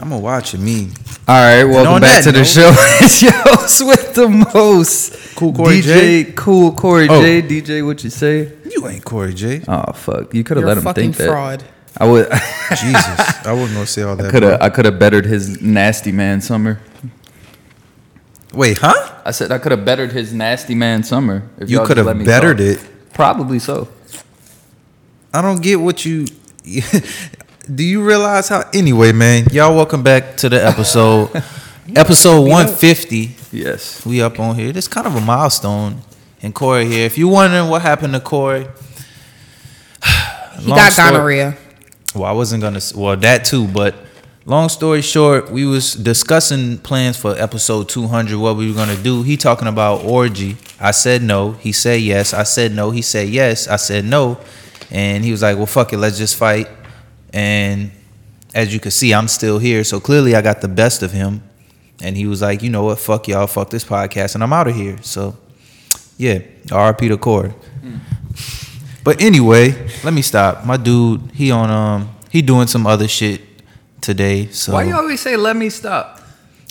I'm gonna watch it. Me, All right, welcome back that to the note- show. It's your host with the most. Cool Corey DJ, J? Cool Corey Oh. J. DJ, what you say? you ain't Corey J. Oh fuck, you could have let him fucking think that. fraud. I would. Jesus, I wasn't gonna say all that. Could have. I could have bettered his nasty man summer. Wait, huh? I said I could have bettered his nasty man summer. If You could have bettered talk. it. Probably so. I don't get what you. Do you realize how? Anyway, man, y'all welcome back to the episode. episode 150. Yes. We up on here. This kind of a milestone. And Corey here. If you're wondering what happened to Corey, He got story- gonorrhea. Well, I wasn't gonna. Well, that too. But long story short, we was discussing plans for episode 200. What we were gonna do. He talking about orgy. I said no. He said yes. I said no. He said yes. I said no. And he was like, "Well, fuck it. Let's just fight." And as you can see, I'm still here. So clearly, I got the best of him. And he was like, "You know what? Fuck y'all. Fuck this podcast." And I'm out of here. So yeah, R.P. to Corey. But anyway, let me stop. My dude, he on um he doing some other shit today. So Why you always say let me stop?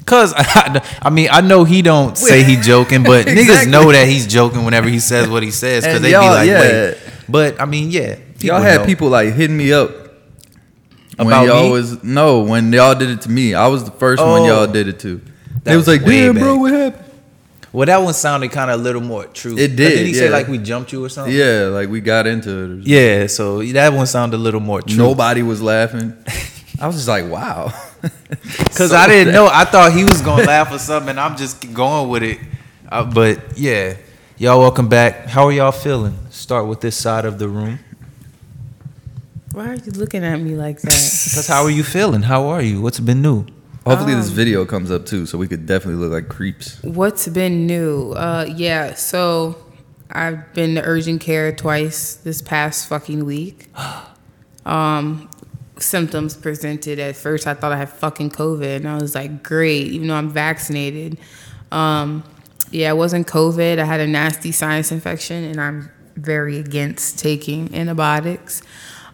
Cause I, I mean I know he don't say he joking, but niggas know that he's joking whenever he says what he says. Cause And they be like, yeah. wait. But I mean, yeah. y'all had know. people like hitting me up when y'all me? was no when y'all did it to me. I was the first one Oh. y'all did it to. That They was, was like, way "Damn, bro, back. what happened?" Well, that one sounded kind of a little more true. It did, Did he say like we jumped you or something? Yeah, like we got into it. Yeah. So that one sounded a little more true. Nobody was laughing. I was just like, wow. Cause So I didn't that- know. I thought he was gonna laugh or something, and I'm just going with it. Uh, but yeah, y'all welcome back. How are y'all feeling? Start with this side of the room. Why are you looking at me like that? Cause how are you feeling? How are you? What's been new? Hopefully this video comes up too, so we could definitely look like creeps. What's been new? Uh, yeah, so I've been to urgent care twice this past fucking week. Um, symptoms presented at first. I thought I had fucking COVID, and I was like, great, even though I'm vaccinated. Um, yeah, it wasn't COVID. I had a nasty sinus infection, and I'm very against taking antibiotics.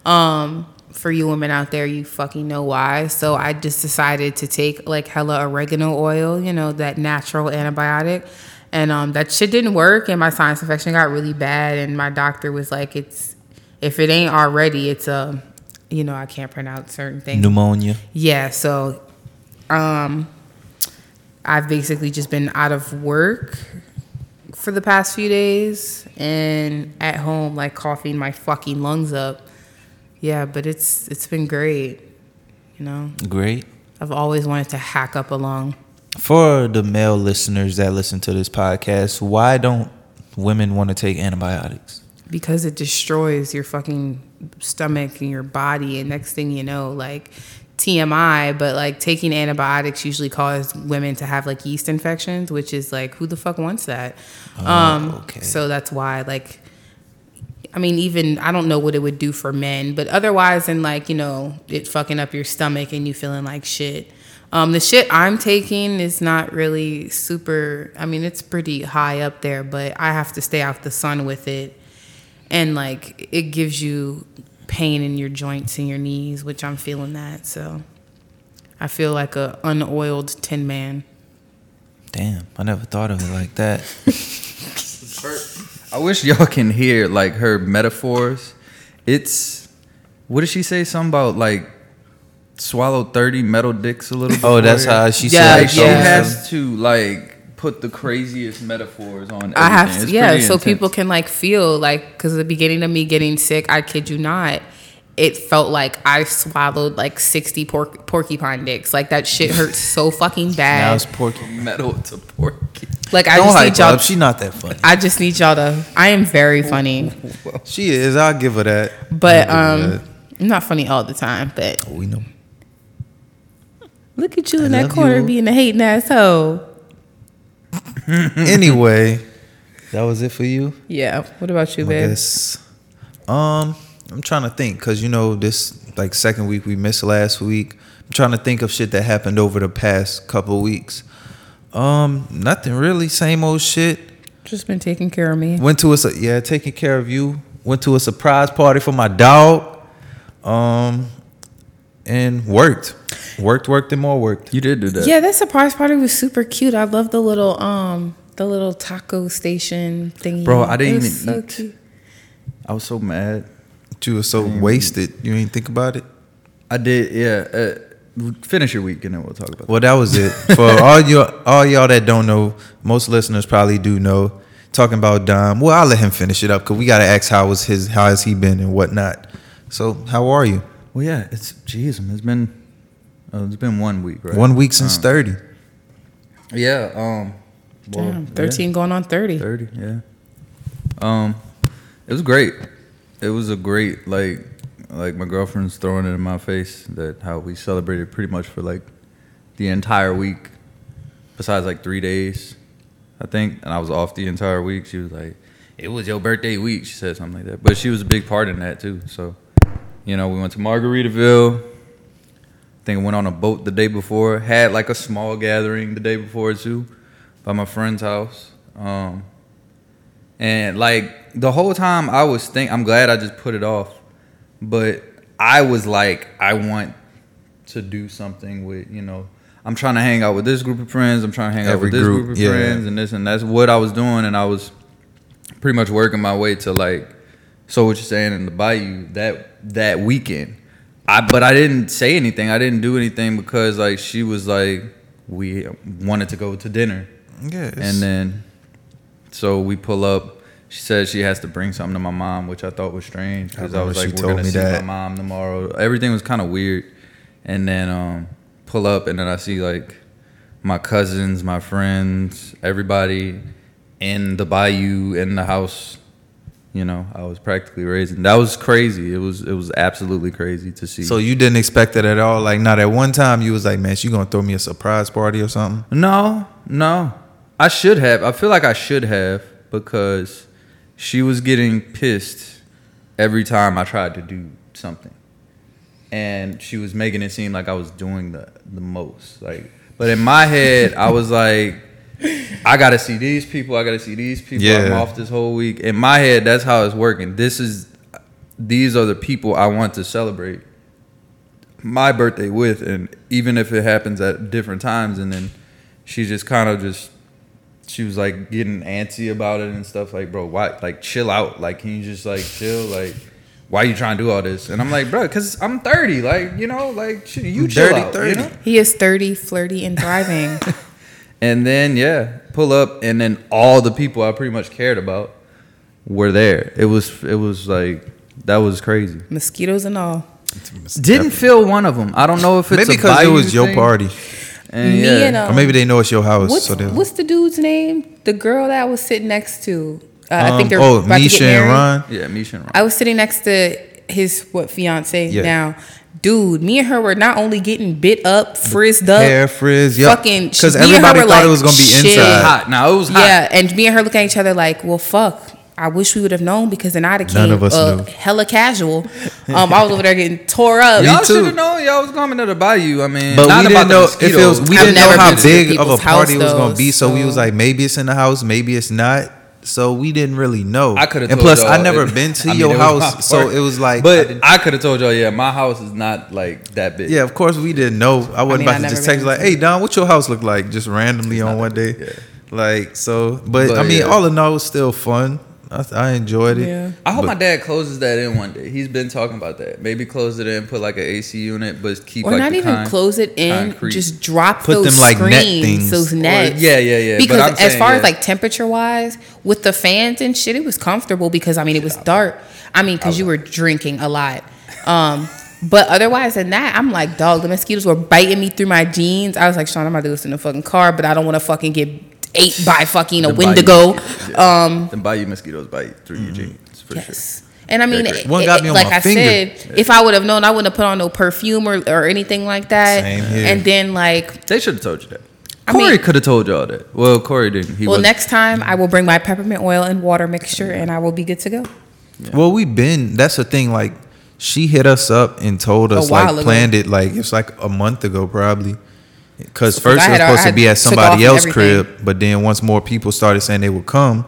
Um, for you women out there, you fucking know why. So I just decided to take like hella oregano oil, you know, that natural antibiotic. And um, that shit didn't work, and my sinus infection got really bad. And my doctor was like, "It's if it ain't already, it's a, you know, I can't pronounce certain things." Pneumonia. Yeah, so um I've basically just been out of work for the past few days and at home like coughing my fucking lungs up. Yeah, but it's it's been great. You know, Great. I've always wanted to hack up a lung. For the male listeners that listen to this podcast, why don't women want to take antibiotics? because it destroys your fucking stomach and your body and next thing you know like TMI but like taking antibiotics usually cause women to have like yeast infections which is like who the fuck wants that um Oh, okay. so that's why like I mean even I don't know what it would do for men but otherwise and like you know it fucking up your stomach and you feeling like shit um, the shit I'm taking is not really super. I mean, it's pretty high up there, but I have to stay out the sun with it and like it gives you pain in your joints and your knees, which I'm feeling that. So I feel like a unoiled tin man. Damn, I never thought of it like that. I wish y'all can hear like her metaphors. It's what did she say? Something about like swallow thirty metal dicks a little. Bit Oh, that's how she Yeah, said. Like she yeah. has to like put the craziest metaphors on. Everything. I have to, It's yeah, so intense. people can like feel like because the beginning of me getting sick, I kid you not, it felt like I swallowed like sixty pork, porcupine dicks. Like that shit hurts so fucking bad. Now bad. it's porky. metal to porky. Like I Don't just need y'all. up. She not that funny. I just need y'all to. I am very funny, She is. I'll give her that. but I'll her um, I'm not funny all the time. But that. we know. look at you I in that corner you. being a hating asshole. anyway, that was it for you. Yeah. What about you, I babe? guess. Um, I'm trying to think because you know this like second week we missed last week. I'm trying to think of shit that happened over the past couple weeks. Um, nothing really. Same old shit. Just been taking care of me. Went to a yeah, taking care of you. Went to a surprise party for my dog. Um, and worked. Worked, worked, and more worked. You did do that. Yeah, that surprise party was super cute. I love the little um the little taco station thingy. Bro, I didn't It was even so eat. cute. I was so mad. You were so wasted. You ain't think about it. I did. Yeah. Uh, finish your week and then we'll talk about. Well, that was it. For all you all y'all that don't know, most listeners probably do know. Talking about Dom. Well, I'll let him finish it up because we gotta ask how was his how has he been and whatnot. So how are you? Well, yeah. It's jeez, it's been uh, it's been one week, right? One week since Uh, thirty. Yeah. Um. well, Damn, yeah. thirteen going on thirty. 30 yeah um it was great it was a great like like my girlfriend's throwing it in my face that how we celebrated pretty much for like the entire week besides like three days i think. And i was off the entire week. She was like it was your birthday week she said something like that. But she was a big part in that too. So you know we went to margaritaville. I think went on a boat the day before. Had like a small gathering the day before too, by my friend's house. Um, and like the whole time I was think I'm glad I just put it off, but I was like I want to do something with you know I'm trying to hang out with this group of friends. I'm trying to hang out with this group, group, of yeah. friends and this and that's what I was doing, and I was pretty much working my way to like so what you're saying in the bayou that that weekend. I but I didn't say anything. I didn't do anything because like she was like we wanted to go to dinner. Yeah. And then, so we pull up. She said she has to bring something to my mom, which I thought was strange because I I, was like, "We're gonna see that. my mom tomorrow." Everything was kind of weird. And then um, pull up, and then I see like my cousins, my friends, everybody in the bayou in the house. You know, I was practically raising. That was crazy. It was it was absolutely crazy to see. so you didn't expect it at all. Like not at one time you was like, man, she gonna throw me a surprise party or something. No, no. I should have. I feel like I should have because she was getting pissed every time I tried to do something. And she was making it seem like I was doing the the most. Like but in my head I was like I gotta see these people, I gotta see these people. Yeah. I'm off this whole week. In my head, that's how it's working. This is these are the people I want to celebrate my birthday with and even if it happens at different times and then she just kind of just she was like getting antsy about it and stuff like bro why like chill out. Like can you just like chill? Like why are you trying to do all this? And i'm like bro because i'm 30 like you know like shit, you chill Dirty out, 30. you know? He is thirty, flirty, and thriving. and then yeah pull up and then all the people i pretty much cared about were there. It was it was like that was crazy. Mosquitoes and all. didn't feel one of them i don't know if it's Maybe because it Bayou was your thing. party, and Me yeah. and, uh, or maybe they know it's your house. What's so what's the dude's name? The girl that I was sitting next to. Uh, I Um, think they're oh about to Misha get and. Ron. yeah misha and Ron. I was sitting next to his what fiance Yeah. now. Dude, me and her were not only getting bit up, frizzed up, Hair frizz, yep. fucking Because me and her everybody thought like, it was gonna be shit. inside. hot now it was hot Yeah, and me and her looking at each other like, well, fuck. I wish we would have known because then I'd have None came of us uh, knew. hella casual. Um, I was over there getting tore up. Y'all should have known y'all was coming to the bayou. I mean, But not we about didn't the know if it was. We I've didn't know how big of a people's party it was gonna be. So we was like, maybe it's in the house, maybe it's not. So we didn't really know. I could have. And plus, I never it- been to I mean, your it house, so it was like. But didn't- I could have told y'all, yeah, my house is not like that big. yeah, of course we didn't know. I wasn't mean, I about to just text like, "Hey Don, what your house look like?" Just randomly on one day. Like so, but, But, I mean, yeah. all in all, it was still fun. I, I enjoyed it. Yeah. I hope But- my dad closes that in one day. He's been talking about that. Maybe close it in, put like an AC unit, but keep Or like not the even con- close it in, concrete. just drop Put those them, like, net screens, things. those Or- nets. yeah, yeah, yeah. Because I'm as saying, far yeah. as like temperature wise, with the fans and shit, it was comfortable because I mean it was dark. I mean, because you were drinking a lot. Um, but otherwise than that, I'm like, dog, the mosquitoes were biting me through my jeans. I was like, Sean, I'm gonna do this in the fucking car, but I don't want to fucking get ate by fucking a The bayou Wendigo. mosquitoes, yeah. Um, the bayou mosquitoes bite through your jeans for sure. Yes. And I mean, it- One got it- me on like my I finger. said, if I would have known, I wouldn't have put on no perfume or, or anything like that. Same here. And then like, They should have told you that. I Corey mean- could have told y'all that. Well, Corey didn't. He well, was next time I will bring my peppermint oil and water mixture, and I will be good to go. Well, we've been. That's the thing. Like, she hit us up and told us while like ago. planned it like it's like a month ago probably. Because first I it was had- supposed to be at somebody off else's crib, but then once more people started saying they would come,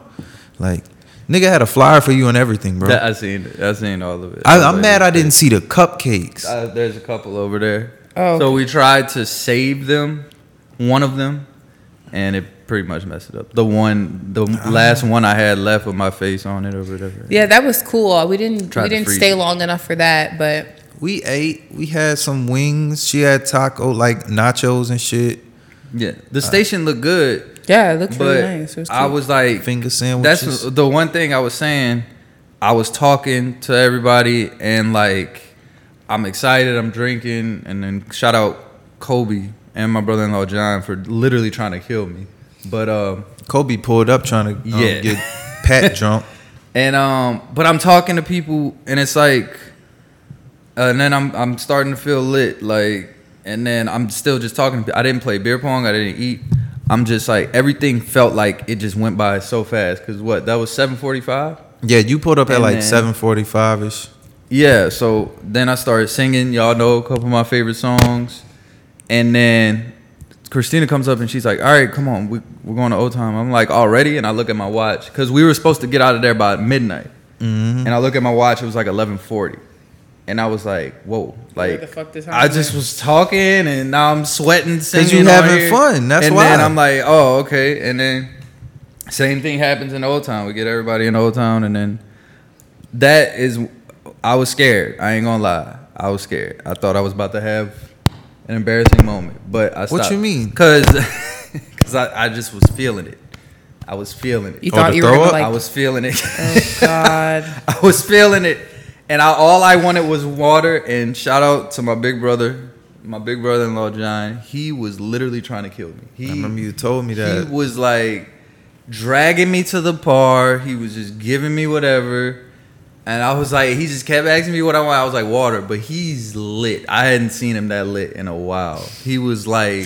like nigga had a flyer for you and everything, bro. I seen it. I seen all of it. I, I'm like, mad I didn't see the cupcakes. Uh, there's a couple over there. Oh, So we tried to save them, one of them, and it pretty much messed it up. The one, the Ah. last one I had left with my face on it or whatever. yeah, that was cool. We didn't Tried we didn't stay it. long enough for that, but We ate. We had some wings. She had taco like nachos and shit. Yeah. The station looked good, yeah, it looked but really nice. It was I cute. was like, Finger sandwiches. That's the one thing I was saying. I was talking to everybody and like I'm excited, I'm drinking, and then shout out Kobe and my brother in law John for literally trying to kill me. But um Kobe pulled up trying to um, Yeah. get Pat drunk. and um but I'm talking to people and it's like uh, and then I'm I'm starting to feel lit, like and then I'm still just talking I didn't play beer pong, I didn't eat. I'm just like everything felt like it just went by so fast. Cause what, that was seven forty five? Yeah, you pulled up at And like seven forty five ish. Yeah, so then I started singing. Y'all know a couple of my favorite songs. And then Christina comes up and she's like, All right, come on, we, we're going to Old Town. I'm like, Already? And I look at my watch because we were supposed to get out of there by midnight. Mm-hmm. And I look at my watch, it was like 1140. And I was like, Whoa. Like, the fuck this I just went? was talking and now I'm sweating, singing. you on having here. fun, that's and why. then I'm like, Oh, okay. And then same thing happens in Old Town. We get everybody in Old Town, and then that is, I was scared. I ain't gonna lie. I was scared. I thought I was about to have an embarrassing moment, but I. What you mean? Because, because I, I just was feeling it. I was feeling it. you Oh, thought the you were throw like I was feeling it. Oh God. I was feeling it, and I, all I wanted was water. And shout out to my big brother, my big brother-in-law John. He was literally trying to kill me. He, I remember you told me that. he was like dragging me to the bar. He was just giving me whatever. And I was like, he just kept asking me what I want. I was like, water. But he's lit. I hadn't seen him that lit in a while. He was like,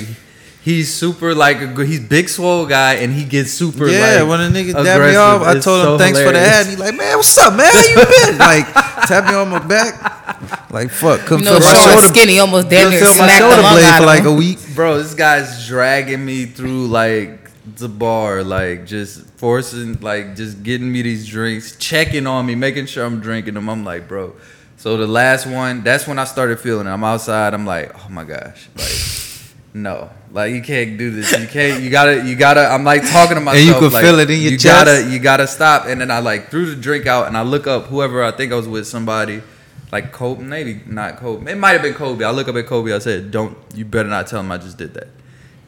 he's super like, a, gr- he's big swole guy, and he gets super yeah, like, when a nigga dabbed me off, I told him so thanks for the hilarious. ad. He like, man, what's up, man? How you been? like, tap me on my back. Like, fuck, couldn't You know, feel my shoulder. skinny almost damn couldn't near feel my smacked the shoulder lung blade for like a week. Bro, this guy's dragging me through like the bar, like just forcing, like just getting me these drinks, checking on me, making sure I'm drinking them. I'm like, bro. So the last one, that's when I started feeling it. I'm outside. I'm like, oh my gosh, like, no, like you can't do this. You can't. You gotta. You gotta. I'm like talking to myself. and you could like, feel it in your you chest? Gotta. You gotta stop. And then I like threw the drink out, and I look up whoever I think I was with somebody. Like Kobe, maybe not Kobe. It might have been Kobe. I look up at Kobe. I said, "Don't you better not tell him I just did that."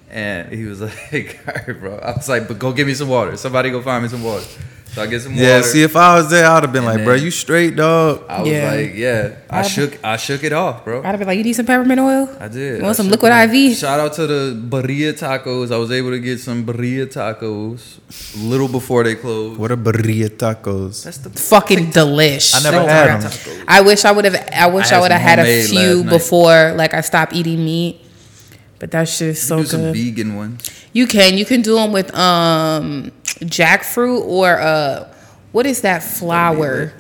And he was like, "All right, bro." I was like, "But go get me some water. Somebody go find me some water." So I get some Yeah, water. see, if I was there, I'd have been And like, bro, then- you straight, dog. I was Yeah. like, "Yeah." I I'd- shook. I shook it off, bro. I'd have been like, you need some peppermint oil? I did. You want I some shook liquid it off. IV? Shout out to the birria tacos. I was able to get some birria tacos a little before they closed. What a burrito tacos. That's the Fucking delish. I never Oh had them. tacos. I wish I would have. I wish I I, had would have some had a homemade few night. before, like I stopped eating meat. But that shit is so do some vegan ones. You can. You can do them with um jackfruit or uh what is that flower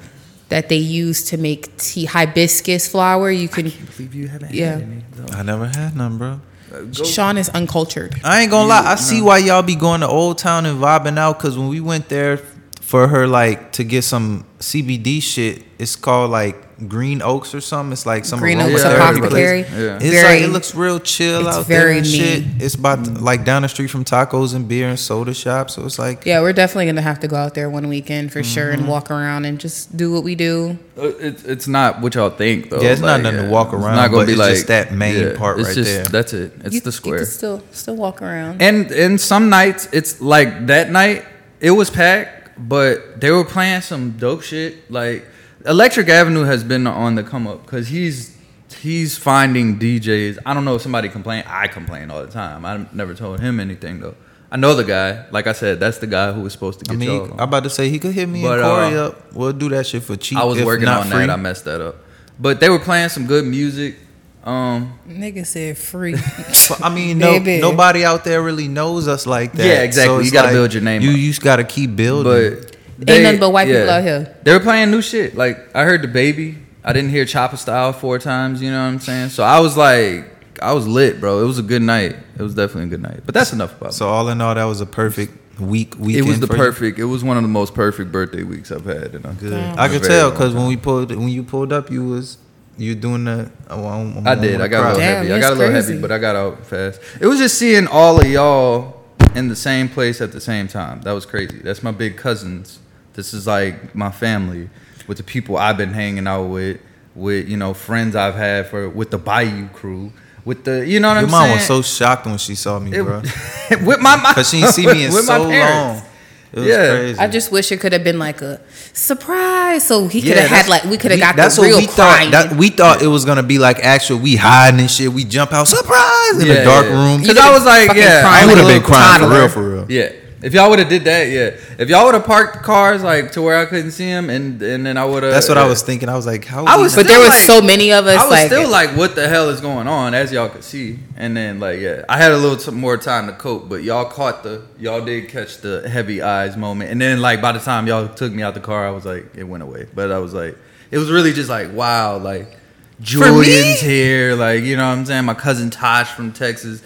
that they use to make tea? Hibiscus flower. You can. believe you haven't Yeah. had any. though. I never had none, bro. Go- Sean is uncultured. I ain't gonna lie. I see why y'all be going to Old Town and vibing out. Cause when we went there for her, like to get some CBD shit, it's called like Green Oaks or something. It's like some Green aromatherapy Oaks Yeah, place. Apothecary. Yeah. It's Very- like it looks real chill it's out there very and shit. It's about to- like down the street from tacos and beer and soda shop. So it's like Yeah, we're definitely gonna have to go out there one weekend for sure Mm-hmm. and walk around and just do what we do. Uh, It's it's not what y'all think though. Yeah, it's not nothing to walk around, but it's just that main part it's right just, there. That's it. It's you, the You square. can still still walk around. And and some nights it's like that night it was packed, but they were playing some dope shit. Like Electric Avenue has been on the come up because he's he's finding DJs. I don't know if somebody complained. I complain all the time. I never told him anything though. I know the guy. Like I said, that's the guy who was supposed to I get mean, y'all. I'm about to say he could hit me But, and Corey uh, up. We'll do that shit for cheap. I was if working not on free. that. I messed that up. But they were playing some good music. Um, Nigga said free. I mean, no, nobody out there really knows us like that. Yeah, exactly. it's You gotta build your name You up. you just gotta keep building. but Ain't nothing but white people out here. They were playing new shit. Like I heard the baby. I didn't hear Chopper Style four times. You know what I'm saying? So I was like, I was lit, bro. It was a good night. It was definitely a good night. But that's enough about it. so all in all, that was a perfect week. it. Weekend It was the for you? perfect. It was one of the most perfect birthday weeks I've had. And I'm Good. Damn. I a could tell because when we pulled when you pulled up, you was You doing the? Oh, I'm- I'm I did. I got a little. Damn, heavy. I got a little crazy. heavy, but I got out fast. It was just seeing all of y'all in the same place at the same time. That was crazy. That's my big cousins. This is like my family with the people I've been hanging out with, with you know friends I've had for with the Bayou crew, with the you know what Your I'm saying? Your mom was so shocked when she saw me, It- bro. with my mom, Cause she ain't see me in with my so parents. long. It was Yeah. crazy. I just wish it could have been like a surprise, so he could Yeah, have had like we could have we- got that's the what real we crying. thought. That, we thought it was gonna be like actual. We hiding and shit. We jump out surprise in Yeah, the dark yeah. room. Cause I was like, yeah, I I would have been crying for real, for real. Yeah. If y'all would have did that, yeah. If y'all would have parked cars like to where I couldn't see him, and and then I would have. That's what I was thinking. I was like, how? I was not- but there still was like- so many of us. I was like, still like, what the hell is going on? As y'all could see, and then like, yeah, I had a little t- more time to cope, but y'all caught the, y'all did catch the heavy eyes moment, and then like by the time y'all took me out the car, I was like, it went away. But I was like, it was really just like, wow, like me? Julian's here, like you know what I'm saying. My cousin Tosh from Texas,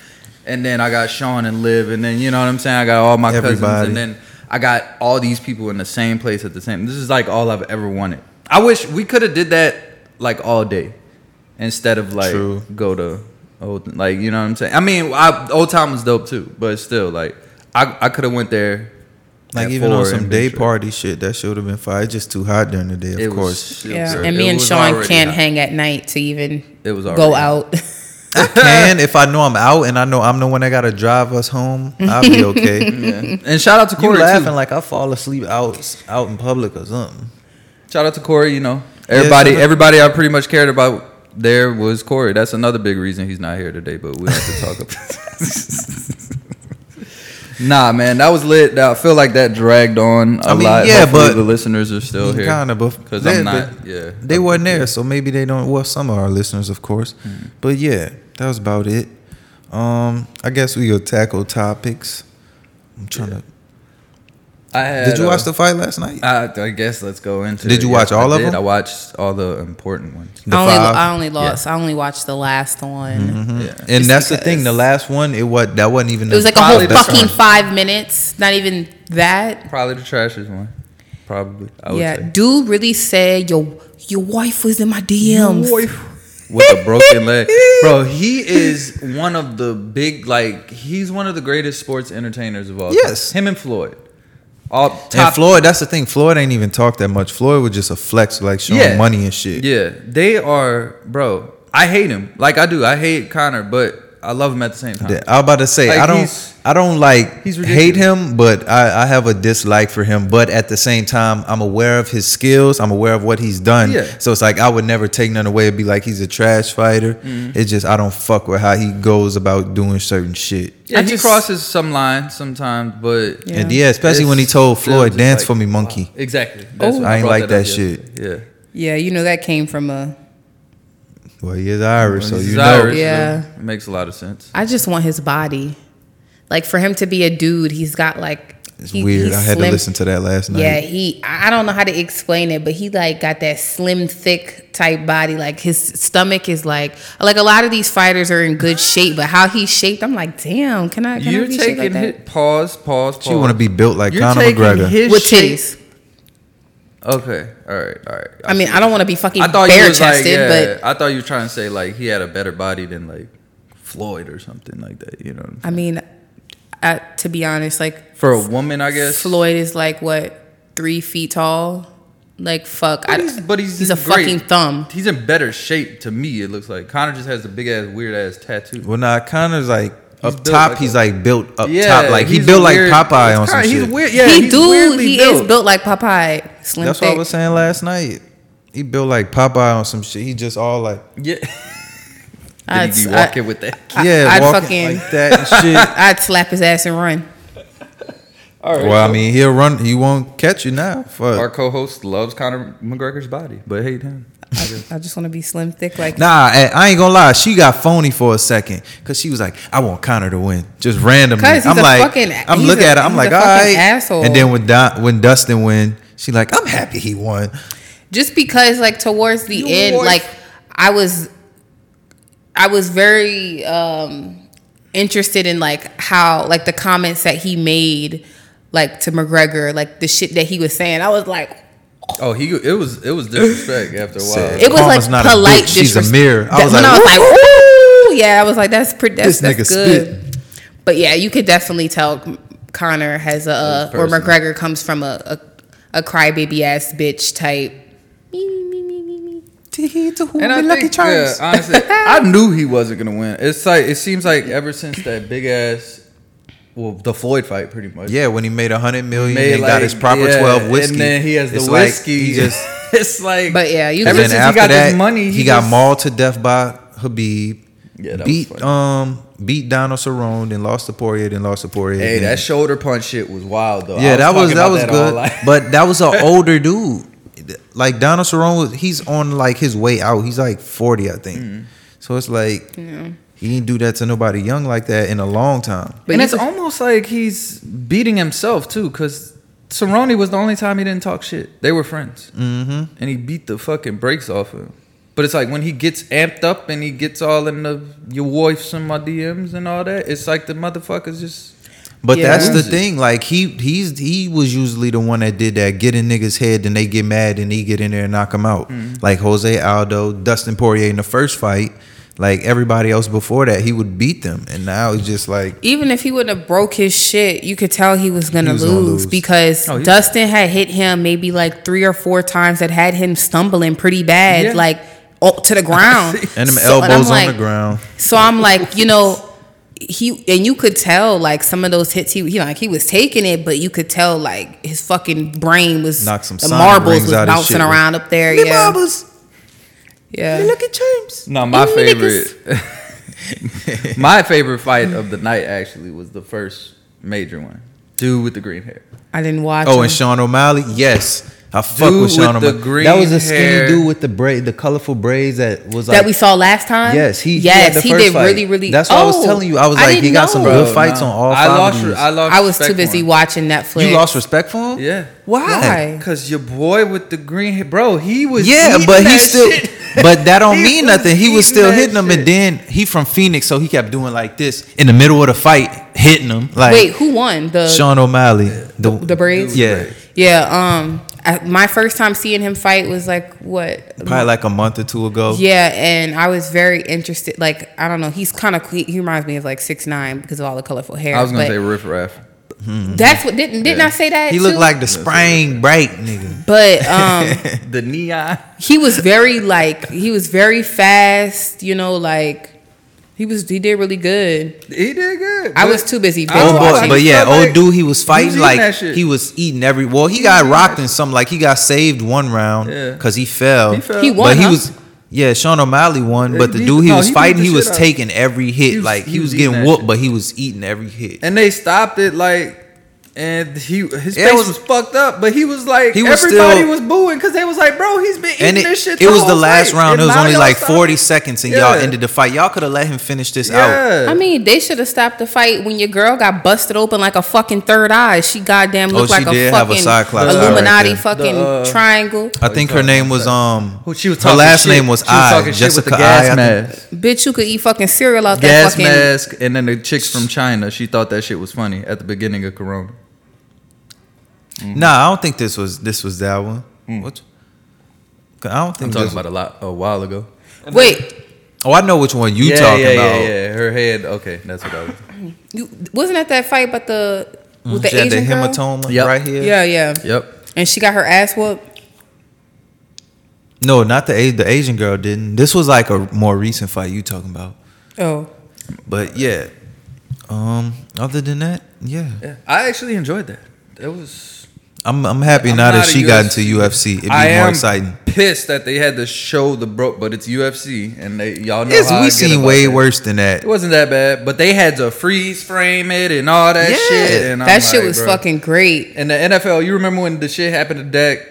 and then I got Sean and Liv, and then you know what I'm saying. I got all my Everybody. cousins, and then I got all these people in the same place at the same. This is like all I've ever wanted. I wish we could have did that like all day instead of like True. go to old like you know what I'm saying. I mean, I, old town was dope too, but still like I I could have went there. like even on some day straight. party shit. That should have been fire. It's just too hot during the day, of It course. was- yeah, and me and Sean can't hot. hang at night to even It was go out. I can if I know I'm out and I know I'm the one that gotta drive us home. I'll be okay. Yeah. And shout out to You Corey laughing too. like I fall asleep out out in public or something. Shout out to Corey. You know, everybody shout out- everybody I pretty much cared about there was Corey. That's another big reason he's not here today. But we have to talk about. This. Nah, man, that was lit. I feel like that dragged on a I mean, lot. yeah, Hopefully but- the listeners are still here. Kind of, because they- I'm not. but Yeah, They wasn't there, so maybe they don't. Well, some of our listeners, of course. Hmm. But yeah, that was about it. Um, I guess we could tackle topics. I'm trying to. I had, Did you uh, watch the fight last night? I, I guess let's go into. Did it. you Yes, watch all I of did. them? I watched all the important ones. The I only five? I only lost. I only watched the last one. Mhm. Yeah. And Just that's the thing. The last one, it was that wasn't even. It was like a whole fucking one. five minutes. Not even that. Probably the trashiest one. Probably. I would Yeah, say. dude really said your your wife was in my DMs. With a broken leg. Bro, he is one of the big like he's one of the greatest sports entertainers of all time. Yes. Him and Floyd. All And Floyd, that's the thing. Floyd ain't even talk that much. Floyd was just a flex, like showing Yeah. money and shit. Yeah, they are bro. I hate him. Like I do. I hate Conor, but I love him at the same time. Yeah, I was about to say Like, I don't I don't like he's hate him, but I, I have a dislike for him. But at the same time, I'm aware of his skills. I'm aware of what he's done. Yeah. So it's like I would never take none away and be like he's a trash fighter. Mm-hmm. It's just I don't fuck with how he goes about doing certain shit. Yeah, I he just- crosses some lines sometimes, but Yeah. And yeah, especially when he told Floyd, "Dance like, for me, monkey." Exactly. That's Oh. I ain't like up that shit. Yeah. Yeah, you know that came from a. Well, he is Irish, so He's you know. Irish, Yeah. so it makes a lot of sense. I just want his body. Like for him to be a dude, he's got like. It's he- weird. he's I had slim. to listen to that last night. Yeah, he. I I don't know how to explain it, but he like got that slim, thick type body. Like his stomach is like like a lot of these fighters are in good shape, but how he's shaped, I'm like, damn. Can I? Can You're I be shaped taking like that? hit pause, pause, pause. She want to be built like You're Conor taking McGregor. his with shape- titties. Okay, all right, all right. I mean, I don't want to be fucking I thought you bare was like, yeah, but I thought you were trying to say like he had a better body than like Floyd or something like that. You know, I mean, I, to be honest, like for a woman, I guess. Floyd is like what three feet tall. Like fuck, But I, he's, but he's, he's a great. fucking thumb. He's in better shape to me. It looks like Conor just has a big ass, weird ass tattoo. Well, nah, Conor's like He's up built top. like he's a- like built up Yeah, top. Like he built like weird- Popeye it's on some kinda- shit. He's weird. Yeah, he he's do. He built. is built like Popeye. Slim That's thick. what I was saying last night. He built like Popeye on some shit. He just all like Yeah. I'd, Did he be I- walking with that? I- yeah, I'd fucking- like that and shit. I'd slap his ass and run. All right. well, I mean, he'll run. He won't catch you now. Fuck. our co-host loves Conor McGregor's body, but hate him. I just want to be slim thick like Nah, I, I ain't gonna lie. She got phony for a second because she was like, "I want Conor to win," just randomly he's I'm a like, fucking- I'm he's looking a- at her. I'm like, a all fucking right. asshole. And then when Don, when Dustin win, she like, I'm happy he won. just because like towards the You end wife. like i was i was very um interested in like how like the comments that he made like to mcgregor like the shit that he was saying i was like Oh, he it was it was disrespect after a while. It was Karma's like not a polite bitch, she's a mirror. I was when like, I was like, ooh, yeah, I was like, that's pretty. That's, This that's nigga good. But yeah, you could definitely tell Conor has a uh, or. McGregor comes from a a, a crybaby ass bitch type. Me, me, me, me, me. And I think, yeah, honestly, I knew he wasn't gonna win. It's like it seems like ever since that big ass, well, the Floyd fight, pretty much. Yeah, when he made a hundred million Made and like- got his proper yeah, twelve whiskey, and then he has the it's like whiskey. he just it's like, But yeah, you ever and since then he after got that, this money, he, got just- mauled to death by Khabib. Yeah, that was beat funny. um beat Donald Cerrone, then lost to Poirier, then lost to Poirier. Hey, then- that shoulder punch shit was wild though. I yeah, that was that was all good. night. but that was an older dude. Like Donald Cerrone was, he's on like his way out. He's like forty, I think. Mm-hmm. So it's like he didn't do that to nobody young like that in a long time. But and it's could- almost like he's beating himself too, because Cerrone was the only time he didn't talk shit. They were friends, mm-hmm. and he beat the fucking brakes off him. But it's like when he gets amped up and he gets all in the your wife's in my DMs and all that. It's like the motherfuckers just But Yeah. that's the thing. Like he he's he was usually the one that did that. Get in niggas' head, then they get mad and he get in there and knock him out. Mm-hmm. Like Jose Aldo, Dustin Poirier in the first fight. Like everybody else before that, he would beat them, and now it's just like even if he wouldn't have broke his shit, you could tell he was gonna, He was lose, gonna lose. because Oh, he- Dustin had hit him maybe like three or four times that had him stumbling pretty bad, Yeah. like oh, to the ground. and them So- and elbows on like- the ground. So I'm like, you know, he and you could tell like some of those hits he, he like he was taking it, but you could tell like his fucking brain was Knocked some the marbles was bouncing shit. around up there. Me yeah, marbles. Yeah. Look at James. No, my Them favorite, my favorite fight of the night actually was the first major one. Dude with the green hair. I didn't watch. Oh, him. and Sean O'Malley. Yes, I fuck Dude with Sean with the O'Malley. green that was a skinny hair. dude with the braid, the colorful braids that was like that we saw last time. Yes, he. yes he, had the he did fight. really really. That's what I was Oh, telling you. I was I like, he didn't got some good fights on all I lost, of these. I lost. I was too busy for him. watching Netflix. you lost respect for him. Yeah. Why? Why? Cause your boy with the green hair, bro, he was Yeah, but he still. shit. But that don't mean nothing. He was still hitting him, and then he from Phoenix, so he kept doing like this in the middle of the fight, hitting him. Like Wait, who won the Sean O'Malley, the, the braids? Yeah, Yeah, um, I, my first time seeing him fight was like what? probably like a month or two ago. Yeah, and I was very interested. Like I don't know, he's kind of he, he reminds me of like six nine because of all the colorful hair. I was gonna but say riff raff. that's what didn't didn't Yeah. I say that? He looked too? like the spring break nigga. But um, The neon. he was very like he was very fast. You know, like he was he did really good. He did good. I was too busy I binge Oh, don't boy, but yeah, old like dude, he was he fighting was like he was eating every. Well, he He got rocked in something. Like he got saved one round Yeah. because he fell. He fell. He won, but he was. Yeah, Sean O'Malley won, Yeah, but the dude he no, was he fighting, he was taking every hit. He was- like he he was was getting whooped, but he was eating every hit. and they stopped it like and he his face was- was, fucked up, but he was like He was everybody still- was booing because they was like, bro, he's been eating and it, this shit. it was the last fight. round. And It was only like forty it. seconds, and y'all ended the fight. Y'all could have let him finish this out. I mean, they should have stopped the fight when your girl got busted open like a fucking third eye. She goddamn looked Oh, she like a did have a fucking cyclops eye right Illuminati fucking The, uh, triangle. I think her name was um. Who- she was her last shit. name was She was I. talking shit with Jessica the gas I. I mask. Bitch, you could eat fucking cereal out that fucking. mask, and then the chicks from China. She thought that shit was funny at the beginning of Corona. Mm-hmm. Nah, I don't think this was this was that one. Hmm. What? I don't think I'm talking about a lot a while ago. Wait, Oh, I know which one you yeah, talking yeah, about. Yeah, yeah, Her head. Okay, that's what I was. you, wasn't that that fight about the mm-hmm. with the She had the Asian girl? hematoma Yep. right here. Yeah, yeah, Yep. and she got her ass whooped. No, not the the Asian girl didn't. This was like a more recent fight you talking about. Oh, But yeah. Um. Other than that, yeah. Yeah, I actually enjoyed that. It was. I'm I'm happy I'm now that not a she got into UFC. It'd be I more am exciting. pissed that they had to show the bro, but it's UFC, and they y'all know It's, how we get seen about way that. worse than that. It wasn't that bad, but they had to freeze frame it and all that Yeah. shit. And I'm that shit like, was bro. fucking great. And the NFL, you remember when the shit happened to Dak,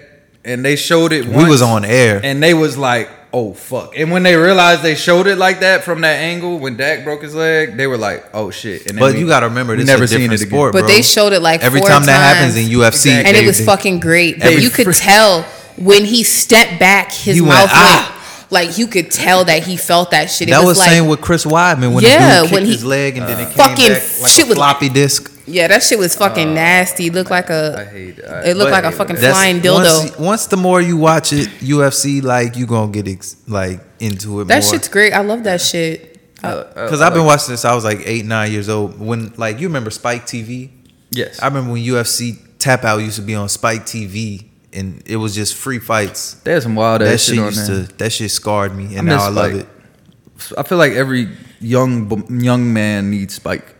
and they showed it. We was on air. and they was like, "Oh fuck!" And when they realized they showed it like that from that angle, when Dak broke his leg, they were like, "Oh shit!" And But we- you gotta remember, we this never is a seen different it again. sport, But they showed it like every four time that happens in UFC, Exactly. and it was they- fucking great. But you could tell when he stepped back, his He went, "Ah." went like you could tell that he felt that shit. It That was, was like same with Chris Weidman when Yeah, the dude when kicked he- his leg and then it came fucking back like shit a was- floppy disc. Yeah, that shit was fucking nasty. Looked like I a. hate it. I- It looked like a fucking that's- flying dildo. Once, once the more you watch it, UFC, like you gonna get ex, like into it that more. shit's great. I love that shit. Uh, Because I I've been watching this. I was like eight, nine years old. When like you remember Spike TV? Yes. I remember when UFC Tap Out used to be on Spike TV, and it was just free fights. There's some wild that ass shit shit on used there. to that shit scarred me, and I now miss I love Spike. it. I feel like every young young man needs Spike.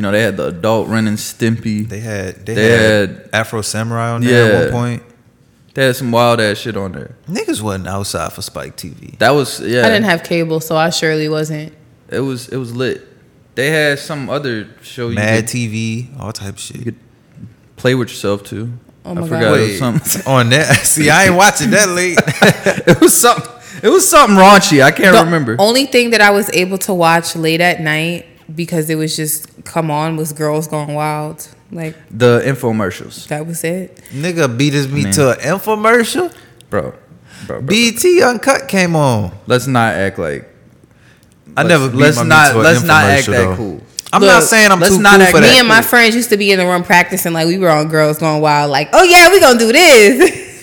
You know, they had the adult Ren and Stimpy. They had they, They had, had- Afro Samurai on there at one point. They had some wild ass shit on there. Niggas wasn't outside for Spike TV. That was yeah. I didn't have cable, so I surely wasn't. It was it was lit. They had some other show you Mad could TV, all type of shit. could play with yourself too. Oh my I God. forgot it was Wait, something. on that. See, I ain't watching that late. it was something. It was something raunchy. I can't The remember. only thing that I was able to watch late at night because it was just come on was Girls Gone Wild. Like the infomercials, that was it. Nigga beat us me Man. to an infomercial. bro. Bro, bro. BET Uncut came on. let's not act like. I never Let's not. Let's not act infomercial, that cool. I'm Look, not saying I'm let's too not cool act for me Me that. and my friends used to be in the room practicing like we were on Girls Gone Wild. Like, oh yeah, we gonna do this.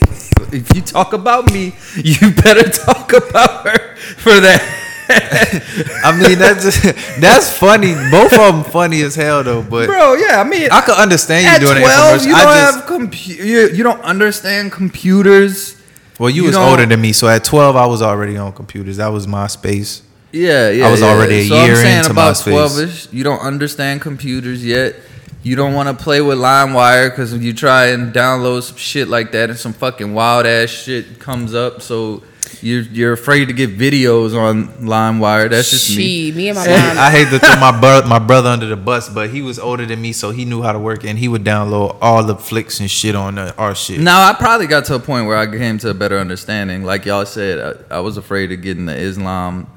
If you talk about me, you better talk about her for that. I mean, that's just, that's funny. Both of them funny as hell though. But Bro, yeah, I mean, I could understand you doing twelve, an you don't just have compu- you, you don't understand computers. well, you, you was don't- older than me, so at 12 I was already on computers. That was MySpace. Yeah, yeah. I was yeah. already a so I'm year saying into about MySpace. 12ish, you don't understand computers yet. You don't want to play with LimeWire because if you try and download some shit like that and some fucking wild ass shit comes up, so you're you're afraid to get videos on LimeWire. That's just me. she, me and my mom. I hate to throw my brother my brother under the bus, but he was older than me, so he knew how to work, and he would download all the flicks and shit on the, our shit. Now I probably got to a point where I came to a better understanding. Like y'all said, I, I was afraid of getting the Islam,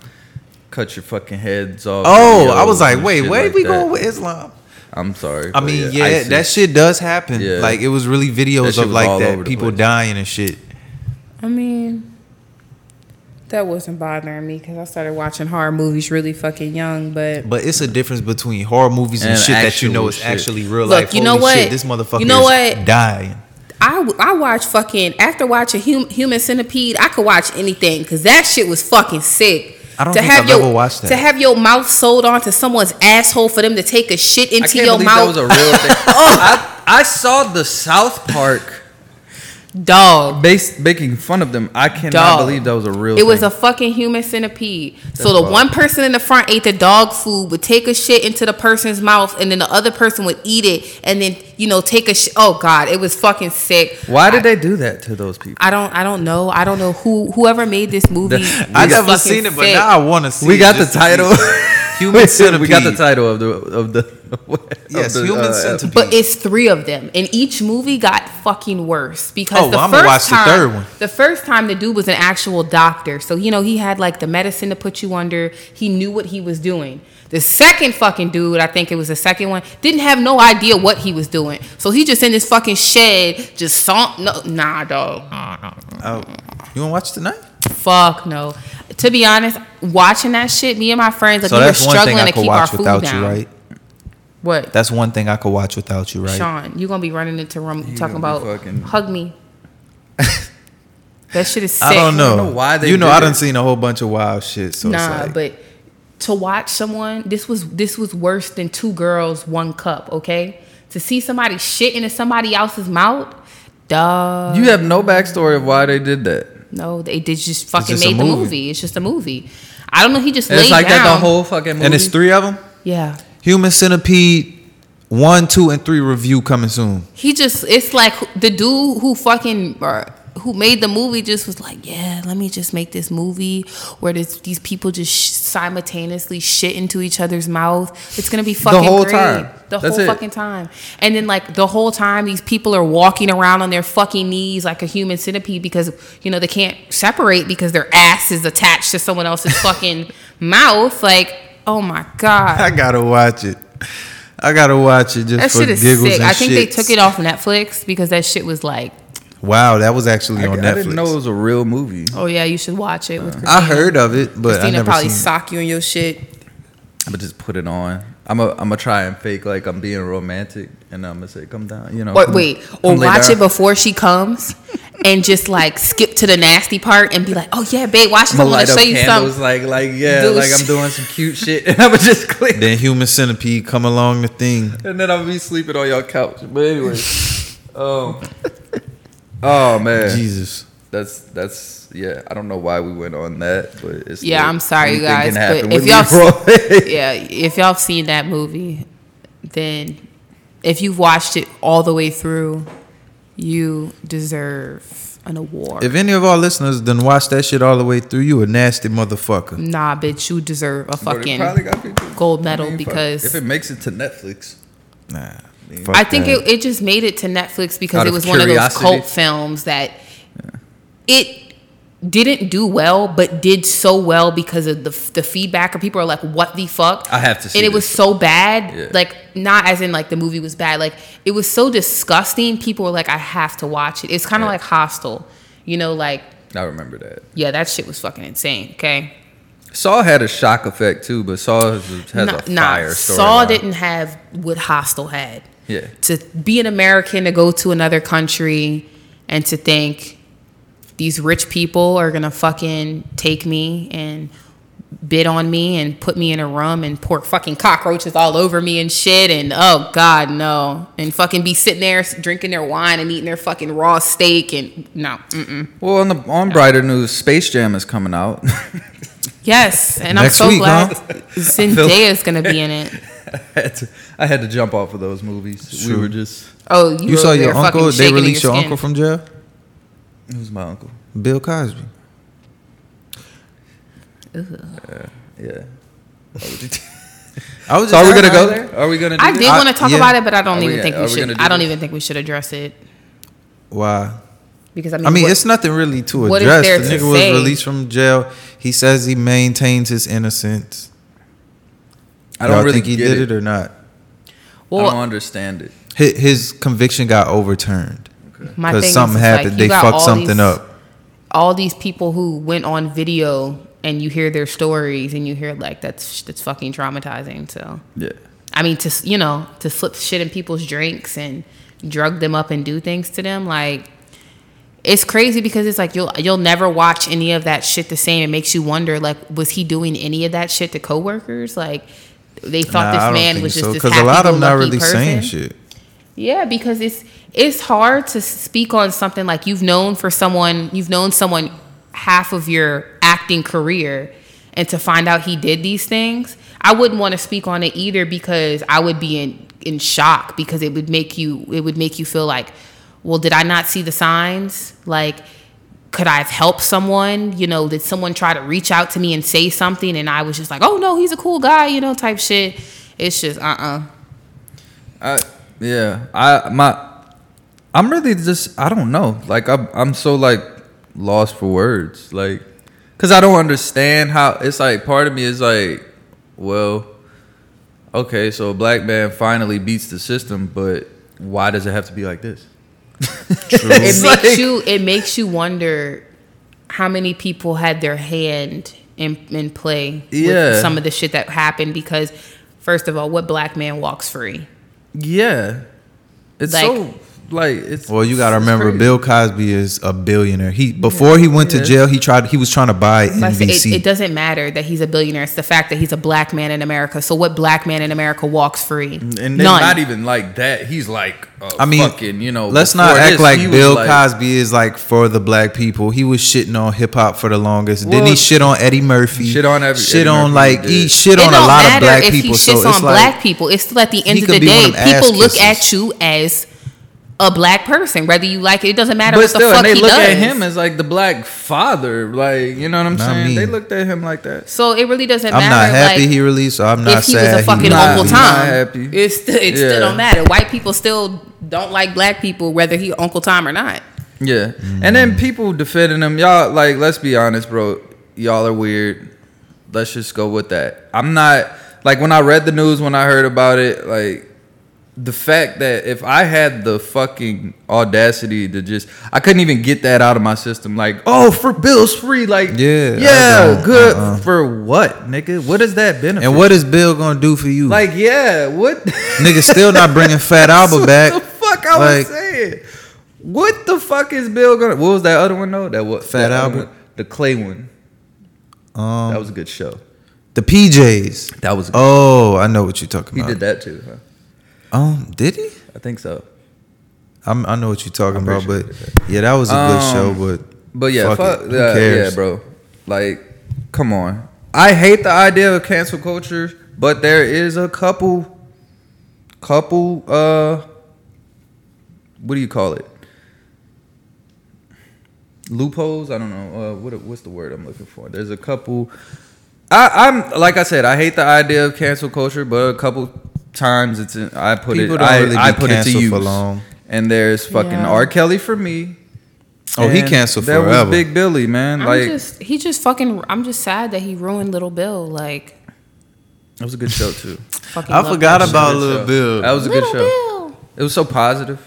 cut your fucking heads off. Oh, I was like, wait, where like we that. going with Islam? I'm sorry. I mean, yeah, ISIS. that shit does happen. Yeah. Like it was really videos of like that, people place. dying and shit. I mean, that wasn't bothering me because I started watching horror movies really fucking young. But But it's a difference between horror movies and, And shit that you know is shit. actually real Look, life. you know Holy what? Shit, this motherfucker You know is what? dying. I I watch fucking after watching hum, Human Centipede, I could watch anything because that shit was fucking sick. I don't to think have I've your, ever watched that. To have your mouth sewed onto someone's asshole for them to take a shit I into can't your mouth. that was a real thing. I, I saw the South Park Dog. base making fun of them. I cannot Dog. believe that was a real. It was a fucking human centipede. so the wild. one person in the front ate the dog food, would take a shit into the person's mouth, and then the other person would eat it, and then you know take a shit. Oh god, it was fucking sick. Why did they do that to those people? I don't. I don't know. I don't know who. Whoever made this movie. I was never seen it, but now I want to see. We it got the just see title. It. Human Centipede. we got the title of the of the. Yes, of the, Human uh, Centipede. But it's three of them, and each movie got fucking worse because Oh, the well, 1st I'ma watch the time, third one. the first time the dude was an actual doctor, so you know he had like the medicine to put you under. He knew what he was doing. The second fucking dude, I think it was the second one, didn't have no idea what he was doing. So he just in this fucking shed, just saw no, nah, dog, nah, nah, Oh, you want to watch tonight? Fuck no. To be honest, watching that shit, me and my friends, like so we were that's one struggling thing I to could keep our watch food without down. you, right? What? That's one thing I could watch without you, right? Sean, you gonna be running into room talking about fucking- hug me. that shit is sick. I don't know. I don't know why they you know, did I it. done seen a whole bunch of wild shit. So nah, it's like, but to watch someone, this was this was worse than two girls, one cup. Okay, to see somebody shit into somebody else's mouth, duh. You have no backstory of why they did that. No, they did just fucking just a made the movie. movie. It's just a movie. I don't know. He just And laid it's like down. that the whole fucking movie. and it's three of them. yeah. Human Centipede, one, two, and three review coming soon. He just it's like the dude who fucking or who made the movie just was like, yeah, let me just make this movie where this, these people just sh- simultaneously shit into each other's mouth. It's gonna be fucking the whole great. time. The That's whole it. fucking time. And then like the whole time, these people are walking around on their fucking knees like a human centipede because you know they can't separate because their ass is attached to someone else's fucking mouth. Like, oh my god. I gotta watch it. I gotta watch it just That for shit is giggles sick. I think they took it off Netflix because that shit was like, Wow, that was actually I, on I Netflix. I didn't know it was a real movie. oh yeah, you should watch it with Christina. I heard of it, but I Christina never probably seen it. sock you in your shit. But just put it on. I'm a, I'm gonna try and fake like I'm being romantic, and I'm gonna say, "Come down," you know. Or come- wait, or come lay watch down. it before she comes, and just like skip to the nasty part and be like, "Oh yeah, babe, watch this. I'm gonna want light to up show you candles, something." like like yeah, Do like I'm doing some cute shit, and I'm gonna just click, Then human centipede come along the thing. and then I'll be sleeping on your couch. But anyway, um, oh man, Jesus. that's that's yeah. I don't know why we went on that, but it's Yeah, lit. I'm sorry, you guys, but if y'all- Leroy. yeah, if y'all have seen that movie, then if you've watched it all the way through, you deserve an award. If any of our listeners done watch that shit all the way through, you a nasty motherfucker. nah, bitch, you deserve a fucking. probably gold medal fuck, because- if it makes it to Netflix, Nah. I think that. it, it just made it to Netflix because Out it was one of those cult films that it didn't do well, but did so well because of the the feedback. Or people are like, "What the fuck?" I have to see And it was so bad, Yeah. like not as in like the movie was bad. Like it was so disgusting. People were like, "I have to watch it." It's kind of Yeah. like Hostel, you know, like I remember that. yeah, that shit was fucking insane. Okay. Saw had a shock effect too, but Saw has, a- has Nah- a nah, fire Saw didn't have what Hostel had. Yeah, to be an American to go to another country and to think these rich people are gonna fucking take me and bid on me and put me in a room and pour fucking cockroaches all over me and shit and oh god no and fucking be sitting there drinking their wine and eating their fucking raw steak and no mm-mm. Well, on the on brighter news, Space Jam is coming out. yes and Next I'm so week, glad huh? Zendaya is gonna be in it I, had to, I had to jump off of those movies. We were just. oh you, You saw your uncle? They released your skin. uncle from jail? It was my uncle? Bill Cosby. Yeah. Why would you t- I was so are we gonna go there? Are we gonna? Do I this? did I- want to talk yeah. about it, but I don't Are we- even think we we should. gonna do I don't this? even think we should address it Why? because I mean, I mean, what- it's nothing really to what is address. there The to nigga was released from jail. He says he maintains his innocence. I don't Y'all really think he get did it. it or not. I don't understand it. His, his conviction got overturned because is, something is, happened. Like, they fucked something these, up. All these people who went on video and you hear their stories and you hear like that's that's fucking traumatizing. So Yeah. I mean, to you know, to slip shit in people's drinks and drug them up and do things to them, like it's crazy because it's like you'll you'll never watch any of that shit the same. It makes you wonder, like, was he doing any of that shit to coworkers? Like, they thought Nah, this man was just so, this a lot of them not really saying person. shit. Yeah, because it's it's hard to speak on something like you've known for someone, you've known someone half of your acting career and to find out he did these things. I wouldn't want to speak on it either because I would be in in shock because it would make you it would make you feel like, well, did I not see the signs? Like could I have helped someone? You know, did someone try to reach out to me and say something and I was just like, "Oh no, he's a cool guy," you know, type shit. It's just uh-uh. I yeah. I my I'm really just I don't know. Like I'm I'm so like lost for words. Like cuz I don't understand how it's like part of me is like well okay, so a black man finally beats the system, but why does it have to be like this? it It's makes like- you it makes you wonder how many people had their hand in in play Yeah. with some of the shit that happened because first of all what black man walks free Yeah. It's Like- so like it's Well, you got to remember, crazy. Bill Cosby is a billionaire. He before he went to jail, he tried. He was trying to buy But I say it, NBC. it doesn't matter that he's a billionaire it's the fact that he's a black man in america so what black man in america walks free And then none not even like that. He's like, I mean, fucking, you know. let's not act this, like Bill like- Cosby is like for the black people. He was shitting on hip hop for the longest. Didn't he shit on Eddie Murphy? shit on every- shit Eddie on Murphy, like he he did. shit it on a don't lot of matter black if people. he So shits it's on like black people it's still at the end of the could be one day of them ass people look at you as a black person whether you like it it doesn't matter But what still, the fuck and they look does at him as like the black father. Like, you know what I'm Not saying? me. They looked at him like that. so it really doesn't I'm matter not happy like, he released. So I'm not if he sad. was a fucking not- Uncle he's Tom, not happy. it, still, it Yeah. still don't matter. White people still don't like black people, whether he Uncle Tom or not. Yeah. Mm. And then people defending him. Y'all, like, let's be honest, bro. Y'all are weird. Let's just go with that. I'm not, like, when I read the news, when I heard about it, like, the fact that if I had the fucking audacity to just, I couldn't even get that out of my system. Like, oh, for bills free, like, Yeah, yeah, good uh-uh. for what, nigga? What does that benefit? And what is Bill gonna do for you? like, yeah, what? nigga still not bringing Fat Albert back. What the fuck I Like- was saying? What the fuck is Bill gonna? What was that other one though? That what? Fat that Albert? one? the Clay one. Um, That was a good show. the PJs. That was. Good. Oh, I know what you're talking he about. He did that too. Huh? Um, did he? I think so. I'm, I know what you're talking about, but yeah, that was a good Um, show. But But yeah, Fuck fuck, it. Who yeah, cares? yeah, bro. Like, come on. I hate the idea of cancel culture, but there is a couple, couple. uh What do you call it? Loopholes. I don't know. Uh, what what's the word I'm looking for? There's a couple. I, I'm like I said. I hate the idea of cancel culture, but a couple times it's in, I put People it. don't I, really I be put it to canceled use. for long. And there's fucking Yeah. R. Kelly for me. Oh, he canceled There forever. was Big Billy, man. I'm like just he just fucking. I'm just sad that he ruined Little Bill. Like that was a good show too. I forgot about Little show. Bill. That was a good show. Bill. It was so positive.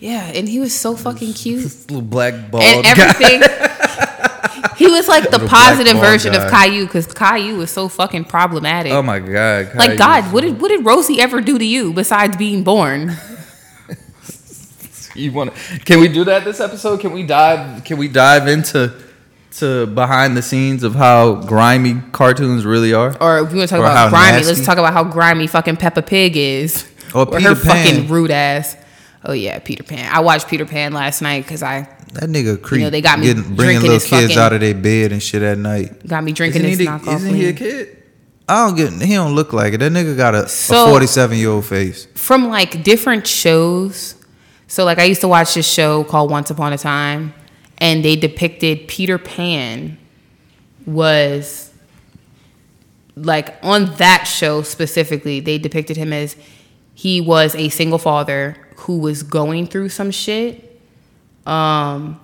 Yeah, and he was so fucking cute. Little black bald and guy. everything. he was like the black positive version of guy. Caillou because Caillou was so fucking problematic. Oh my god! like God, what did what did Rosie ever do to you besides being born? you want? Can we do that this episode? Can we dive? Can we dive into to behind the scenes of how grimy cartoons really are? Or if you want to talk Or about grimy, nasty. let's talk about how grimy fucking Peppa Pig is. Or her Peter fucking rude ass. Oh yeah, Peter Pan. I watched Peter Pan last night because I That nigga creep. they got me getting, bringing little kids fucking- out of their bed and shit at night. got me drinking Isn't, this he, knockoff. isn't he a kid? I don't get. He don't look like it. That nigga got a, So- a 47 year old face. from like different shows. So like I used to watch this show called Once Upon a Time, and they depicted Peter Pan was like on that show specifically. They depicted him as he was a single father who was going through some shit, um,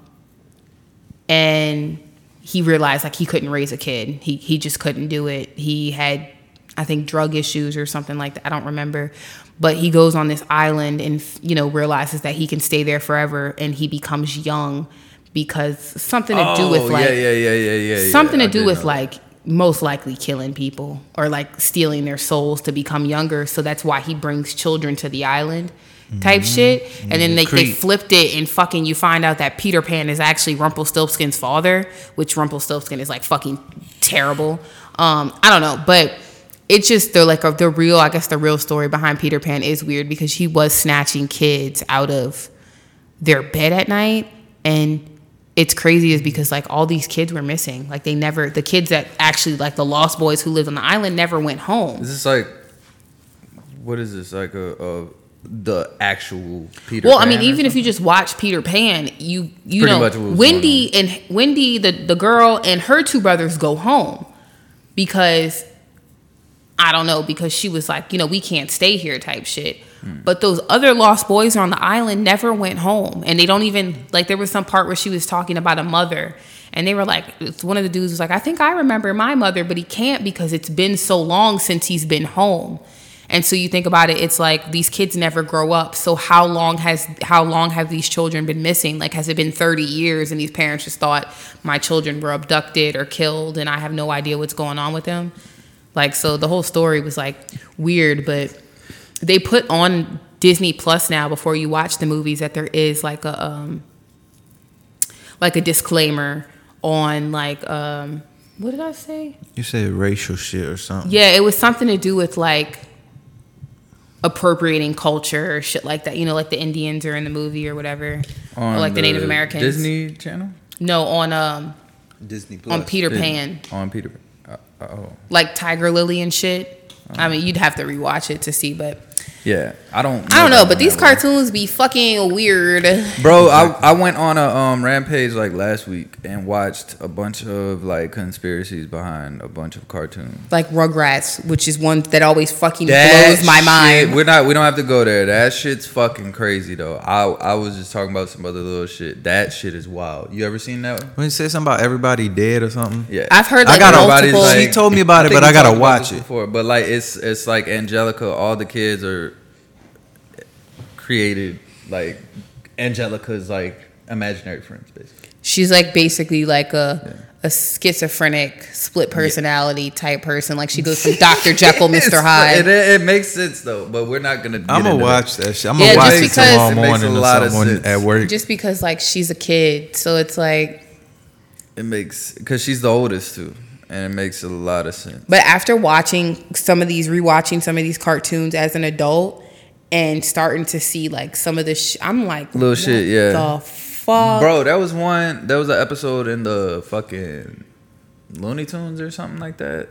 and he realized like he couldn't raise a kid. He he just couldn't do it. He had I think drug issues or something like that. I don't remember. But he goes on this island and you know realizes that he can stay there forever and he becomes young because something to do with Oh, like yeah, yeah, yeah, yeah, yeah, yeah. something I to do with know like most likely killing people or like stealing their souls to become younger. So that's why he brings children to the island type shit. And then they, they flipped it and fucking you find out that Peter Pan is actually Rumpelstiltskin's father, which Rumpelstiltskin is like fucking terrible. Um, I don't know, but it's just the like the real I guess the real story behind Peter Pan is weird because he was snatching kids out of their bed at night and it's crazy is because like all these kids were missing like they never the kids that actually like the lost boys who lived on the island never went home Is this like what is this like a, a the actual Peter? well i mean even if you just watch peter pan you you Pretty know much what was wendy and wendy the, the girl and her two brothers go home because i don't know because she was like you know we can't stay here type shit. Hmm. but those other lost boys on the island never went home. And they don't even like there was some part where she was talking about a mother. And they were like it's one of the dudes was like i think i remember my mother but he can't because it's been so long since he's been home and so you think about it it's like these kids never grow up. So how long has how long have these children been missing? Like has it been 30 years? And these parents just thought my children were abducted or killed and i have no idea what's going on with them. Like so the whole story was like weird but they put on disney plus now before you watch the movies that there is like a um like a disclaimer on like um what did i say? You said racial shit or something. yeah, it was something to do with like appropriating culture or shit like that. You know, like the Indians are in the movie or whatever, or like the, Native Americans. Disney Channel No, on um Disney Plus. on Peter Disney- Pan, on Peter. Uh, oh like Tiger Lily and shit. I mean, you'd have to rewatch it to see, but yeah, I don't. I don't know. But these that well. cartoons be fucking weird. Bro, I, I went on a um rampage like last week and watched a bunch of like conspiracies behind a bunch of cartoons. Like Rugrats, which is one that always fucking That blows my shit- mind. We're not. We don't have to go there. That shit's fucking crazy though. I I was just talking about some other little shit. That shit is wild. You ever seen that? one? When you say something about everybody dead or something. Yeah, I've heard I gotta- Everybody's multiple. She told me about it, think but I gotta watch it. Before, but like it's it's like Angelica. All the kids are created like Angelica's like imaginary friends, basically. She's like basically like a a schizophrenic split personality type person. Like she goes from Dr. Jekyll, Mr. Hyde. It, it makes sense though, but we're not gonna. Get I'm gonna watch that shit. I'm Yeah, gonna watch it tomorrow It makes a morning or lot of something sense. at work. Just because like she's a kid, so it's like. It makes because she's the oldest too, and it makes a lot of sense. But after watching some of these, rewatching some of these cartoons as an adult, and starting to see like some of this, sh- I'm like, Little what shit, yeah. The fuck, Bro, that was one. That was an episode in the fucking Looney Tunes or something like that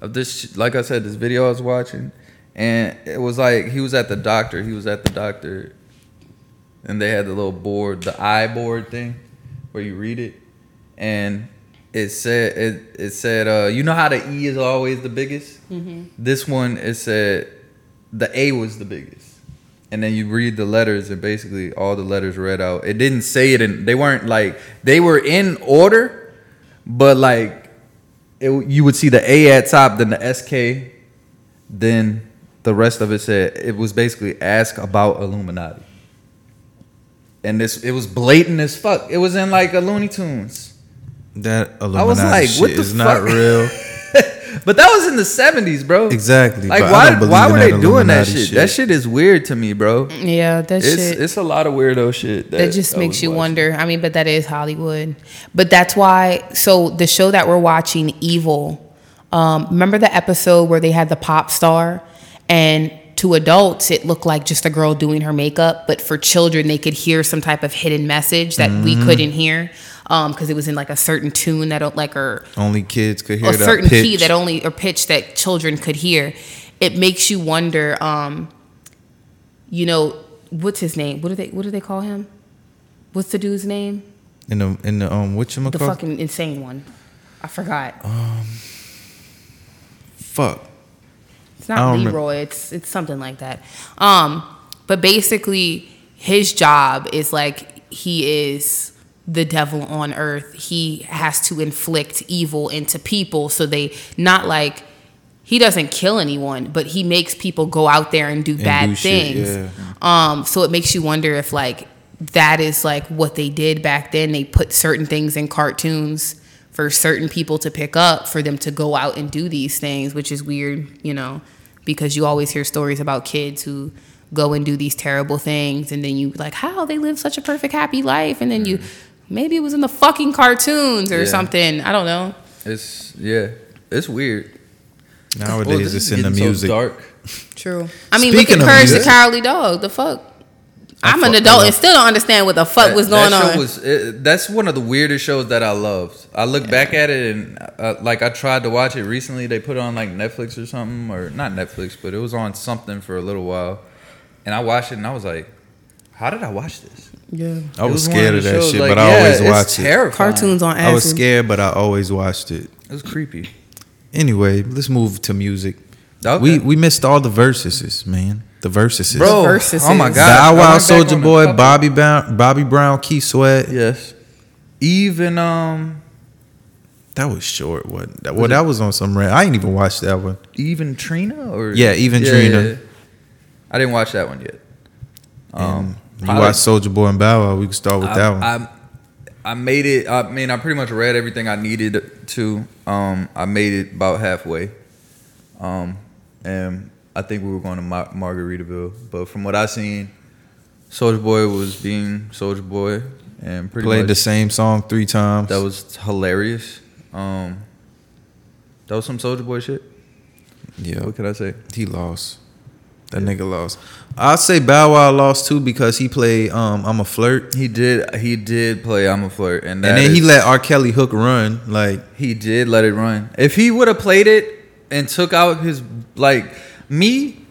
of this. Like I said, this video I was watching, and it was like he was at the doctor. He was at the doctor, and they had the little board, the eye board thing, where you read it, and it said it it said uh, you know how the E is always the biggest. This one it said the A was the biggest and then you read the letters and basically all the letters read out. It didn't say it and they weren't like they were in order but like it, you would see the a at top then the sk then the rest of it said it was basically ask about illuminati. And this it was blatant as fuck. It was in like a looney tunes. That I was Illuminati like, shit what the is not real. but that was in the 70s bro Exactly. like why why were they doing that Illuminati shit? that shit is weird to me bro yeah, that it's shit. it's a lot of weirdo shit that, that just makes you watching. wonder. I mean, but that is Hollywood. But that's why. So the show that we're watching, Evil. Um, remember the episode where they had the pop star, and to adults it looked like just a girl doing her makeup, but for children they could hear some type of hidden message that we Mm-hmm. couldn't hear because it was in like a certain tune that don't like or Only kids could hear a certain pitch. key that only or pitch that children could hear. It makes you wonder. Um, you know what's his name? What do they What do they call him? What's the dude's name? in the in the um what you The fucking insane one. I forgot. fuck. It's not don't remember. Leroy. It's it's something like that. Um, but basically, his job is like he is the devil on earth. He has to inflict evil into people, so they not like he doesn't kill anyone, but he makes people go out there and do bad do shit, things. yeah. Um, so it makes you wonder if like that is like what they did back then. They put certain things in cartoons for certain people to pick up for them to go out and do these things, which is weird, you know, because you always hear stories about kids who go and do these terrible things and then you like how they live such a perfect happy life and then you maybe it was in the fucking cartoons or Yeah. something. I don't know. It's yeah, it's weird. Nowadays Well, it's in the getting so music. dark. True. I mean, Speaking look of at Courage the Cowardly Dog. The fuck. I I'm an adult and still don't understand what the fuck That- was going that show on. Was, it, that's one of the weirdest shows that I loved. I look back at it and uh, like I tried to watch it recently. They put it on like Netflix or something, or not Netflix, but it was on something for a little while. And I watched it and I was like, "How did I watch this?" yeah. I It was scared of that shows, shit, like, but I yeah, always it's watched it. Cartoons on acid. I was scared, but I always watched it. It was creepy. Anyway, let's move to music. Okay. We we missed all the Verzuz, man. The Verzuz. Bro, Verzuz oh my god, Bow Wow, Soulja Boy, Bobby Brown, Bobby Brown, Keith Sweat. Yes, even um, That was short. What? That, well, that was on some. Rant. I ain't even watched that one. even Trina or Yeah, Even Trina. I didn't watch that one yet. Um, you probably- watched Soulja Boy and Bow Wow. We can start with I, that one. I, I made it. I mean, I pretty much read everything I needed to. Um, I made it about halfway. Um, and I think we were going to Mar- Margaritaville, but from what I seen, Soulja Boy was being Soulja Boy, and pretty Played much the same song three times. that was hilarious. Um, that was some Soulja Boy shit. yeah. What can I say? He lost. That nigga lost. I'll say Bow Wow lost too because he played um I'm a flirt. He did. He did play "I'm a Flirt," and, and then he let R. Kelly hook run. Like He did let it run. If he would have played it and took out his like me,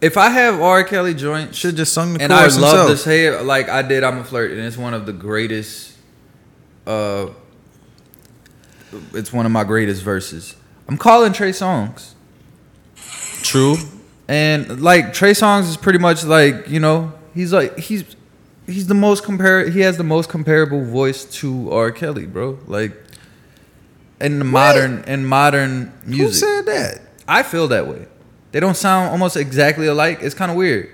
if I have R. Kelly joint should just sung the and I love himself. to say it like I did, I'm a flirt, and it's one of the greatest. Uh, it's one of my greatest verses. I'm calling Trey Songz, True. And like Trey Songz is pretty much like you know he's like he's he's the most compare he has the most comparable voice to R. Kelly, bro. Like in the modern in modern Who music. said that? I feel that way. They don't sound almost exactly alike. It's kind of weird.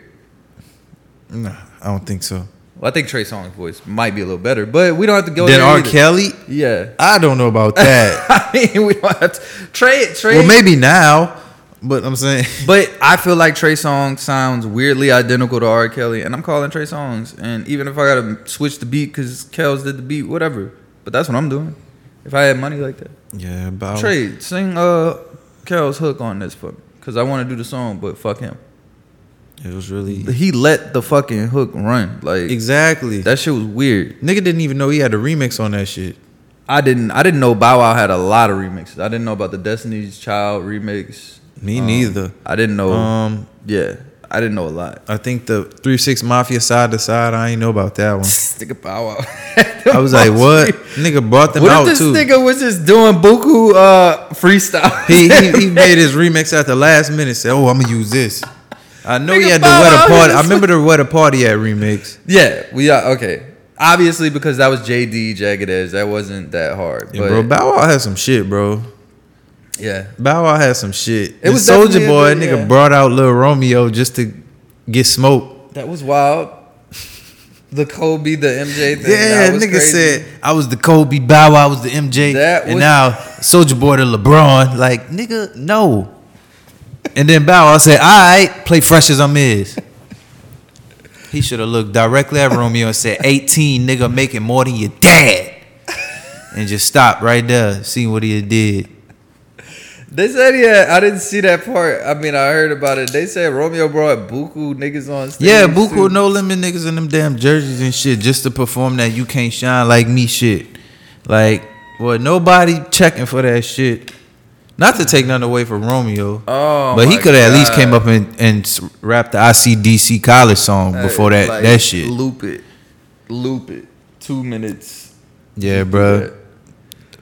Nah, I don't think so. Well, I think Trey Songz voice might be a little better, but we don't have to go Then there. R. either. Kelly, Yeah. I don't know about that. I mean, we don't have to. Trey, Trey. well, maybe now, but I'm saying But I feel like Trey Songz sounds weirdly identical to R. Kelly, and I'm calling Trey Songz. And even if I gotta switch the beat because Kels did the beat, whatever. But that's what I'm doing. If I had money like that, yeah, about Trey, sing uh Kel's hook on this for me, cause I want to do the song, but fuck him. It was really He let the fucking hook run. Like exactly that shit was weird. Nigga didn't even know he had a remix on that shit. I didn't. I didn't know Bow Wow had a lot of remixes. I didn't know about the Destiny's Child remix. Me Um, neither. I didn't know. Um, yeah, I didn't know a lot. I think the three six mafia side to side. I ain't know about that one. Nigga Bow Wow. I was like, what? Nigga brought them What out if this too. nigga was just doing buku uh, freestyle? he, he he made his remix at the last minute. Said, "Oh, I'm gonna use this." I know he had the wetter party. I remember the wetter party at remix. yeah, we are okay. Obviously, because that was JD Jagged Edge, that wasn't that hard. Yeah, but bro, Bow Wow had some shit, bro. Yeah, Bow Wow had some shit. It was Soulja Boy, good- nigga, yeah. brought out Lil Romeo just to get smoked. that was wild. The Kobe, the MJ thing. Yeah, nigga crazy. said I was the Kobe, Bow Wow was the MJ, That and was- now Soulja Boy to LeBron. Like, nigga, no. And then Bow Wow said, "All right, play fresh as I'm is." He should have looked directly at Romeo and said, "18, nigga, making more than your dad," and just stopped right there, seeing what he did. They said yeah. I didn't see that part. I mean, I heard about it. They said Romeo brought buku niggas on stage. Yeah, Buku too. no limit niggas in them damn jerseys and shit just to perform that you can't shine like me shit. Like, well, nobody checking for that shit. Not to take nothing away from Romeo, Oh, but he could have at least came up and, and rapped the ICDC college song before that Like, that shit. Loop it, loop it. Two minutes. Yeah, bro.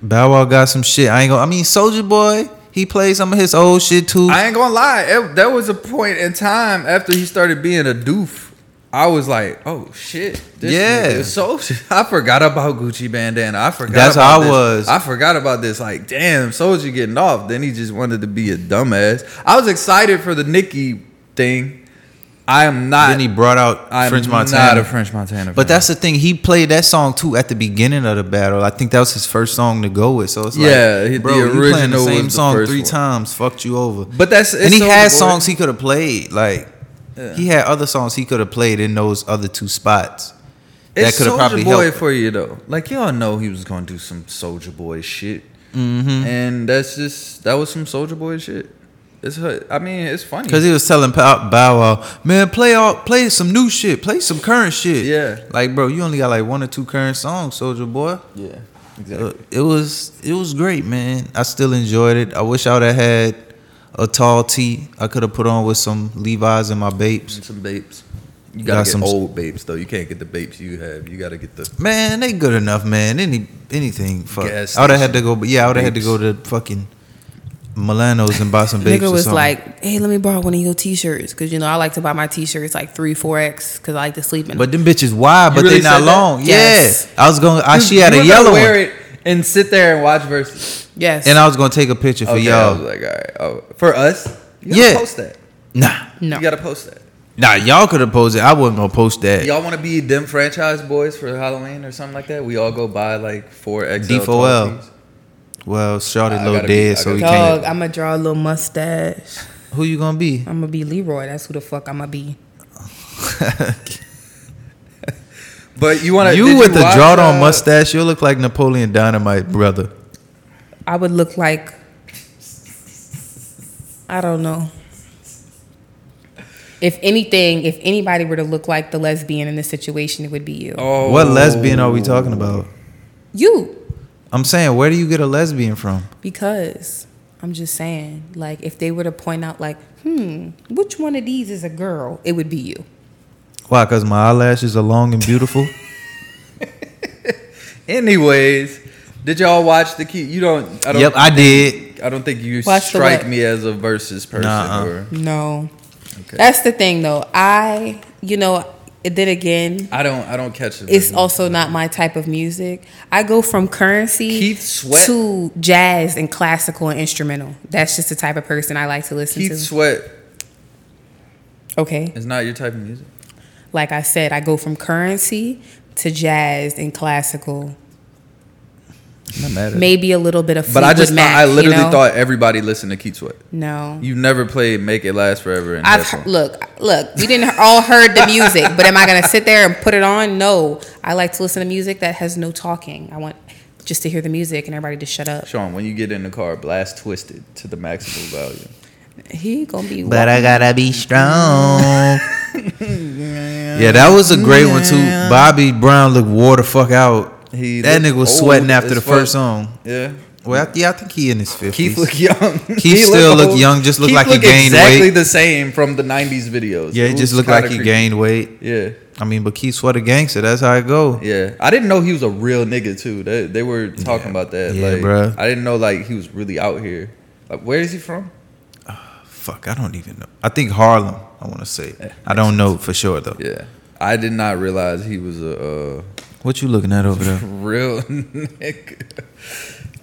Bow Wow got some shit. I ain't gonna. I mean, Soulja Boy, he played some of his old shit too. I ain't gonna lie. It, there was a point in time after he started being a doof. I was like, oh shit. This Yeah. so I forgot about Gucci bandana. I forgot That's how I this. was. I forgot about this. Like, damn, Soulja getting off. Then he just wanted to be a dumbass. I was excited for the Nicki thing. I am not then he brought out I'm French not Montana. a French Montana. But that's the thing. He played that song too at the beginning of the battle. I think that was his first song to go with. So it's like, Yeah, he- the bro, you playing the same the song three one. times, fucked you over. But that's and he Soulja had songs he could have played. Like Yeah. he had other songs he could have played in those other two spots. That It's could have Soulja probably Boy helped. for you though. Like y'all know he was gonna do some Soulja Boy shit, Mm-hmm. and that's just that was some Soulja Boy shit. It's I mean it's funny Cause he was telling Bow Wow, man, play all, play some new shit, play some current shit. Yeah. like bro, you only got like one or two current songs, Soulja Boy. yeah Uh, exactly. it was it was great, man. I still enjoyed it. I wish I would have had a tall tee. I could have put on with some Levi's and my babes. And some babes. You Got gotta get some- old babes though. You can't get the babes you have. You gotta get the Man, they good enough, man. Any anything. Fuck. I would have had to go. But Yeah, I would have had to go to fucking Milano's and buy some babes. Nigga was something. like, "Hey, let me borrow one of your t-shirts because you know I like to buy my t-shirts like three, four X because I like to sleep in. but them bitches wide, but really they not said that? long. Yes. Yeah, I was going. I, she had you a were gonna yellow wear one, it and sit there and watch Verzuz. yes, and I was gonna take a picture for Okay, I was y'all. like, all right, oh, for us, you gotta Yeah. post that. Nah, no. You gotta post that. nah, y'all could have posted. I wasn't gonna post that. Y'all want to be them Franchize Boyz for Halloween or something like that? We all go buy like four XL D4L. Tall tees. Well, Shorty I low gotta be- dead, so we can't. Dog, I'm gonna draw a little mustache. Who you gonna be? I'm gonna be Leroy. That's who the fuck I'm gonna be. But you want to You with the watch, drawed on uh, mustache, you look like Napoleon Dynamite, brother. I would look like I don't know. If anything, if anybody were to look like the lesbian in this situation, it would be you. Oh, What lesbian are we talking about? You. I'm saying, where do you get a lesbian from? Because I'm just saying, like, if they were to point out, like, hmm, which one of these is a girl, it would be you. Why? Cause my eyelashes are long and beautiful. Anyways, did y'all watch the key? You don't. I don't yep, I did. I don't think you Watch strike me as a Verzuz person. Nuh-uh. Or No. Okay. That's the thing, though. I, you know, then again, I don't. I don't catch it. it's also not my type of music. I go from currency Keith Sweat? to jazz and classical and instrumental. That's just the type of person I like to listen to. Keith to. Sweat okay. it's not your type of music. like I said, I go from currency to jazz and classical. I'm not mad at it. Maybe a little bit of But I Fleetwood just thought, Mac, I you literally know? thought everybody listened to Keith Sweat. no. You never played "Make It Last Forever" in I've headphones. look, look. We didn't all heard the music, but am I gonna sit there and put it on? No. I like to listen to music that has no talking. I want just to hear the music and everybody to shut up. Sean, when you get in the car, blast "Twisted" to the maximum value. He gonna be. But I gotta be strong. yeah, that was a great one too. Bobby Brown looked wore the fuck out. He that nigga was sweating after the fuck. first song. Yeah, Well, I, yeah, I think he in his fifties. Keith look young. Keith He still look old. young, just look Keith like he gained exactly weight. Exactly the same from the '90s videos. Yeah, It it just looked like he creepy. gained weight. Yeah, I mean, but Keith Sweat a gangster. That's how it go. yeah. I didn't know he was a real nigga too. They, they were talking about that. Yeah, like, bruh. I didn't know like he was really out here. Like, where is he from? Fuck, I don't even know. I think Harlem. I want to say. I don't know for sure though. Yeah, I did not realize he was a. Uh, What you looking at over there? real nigga.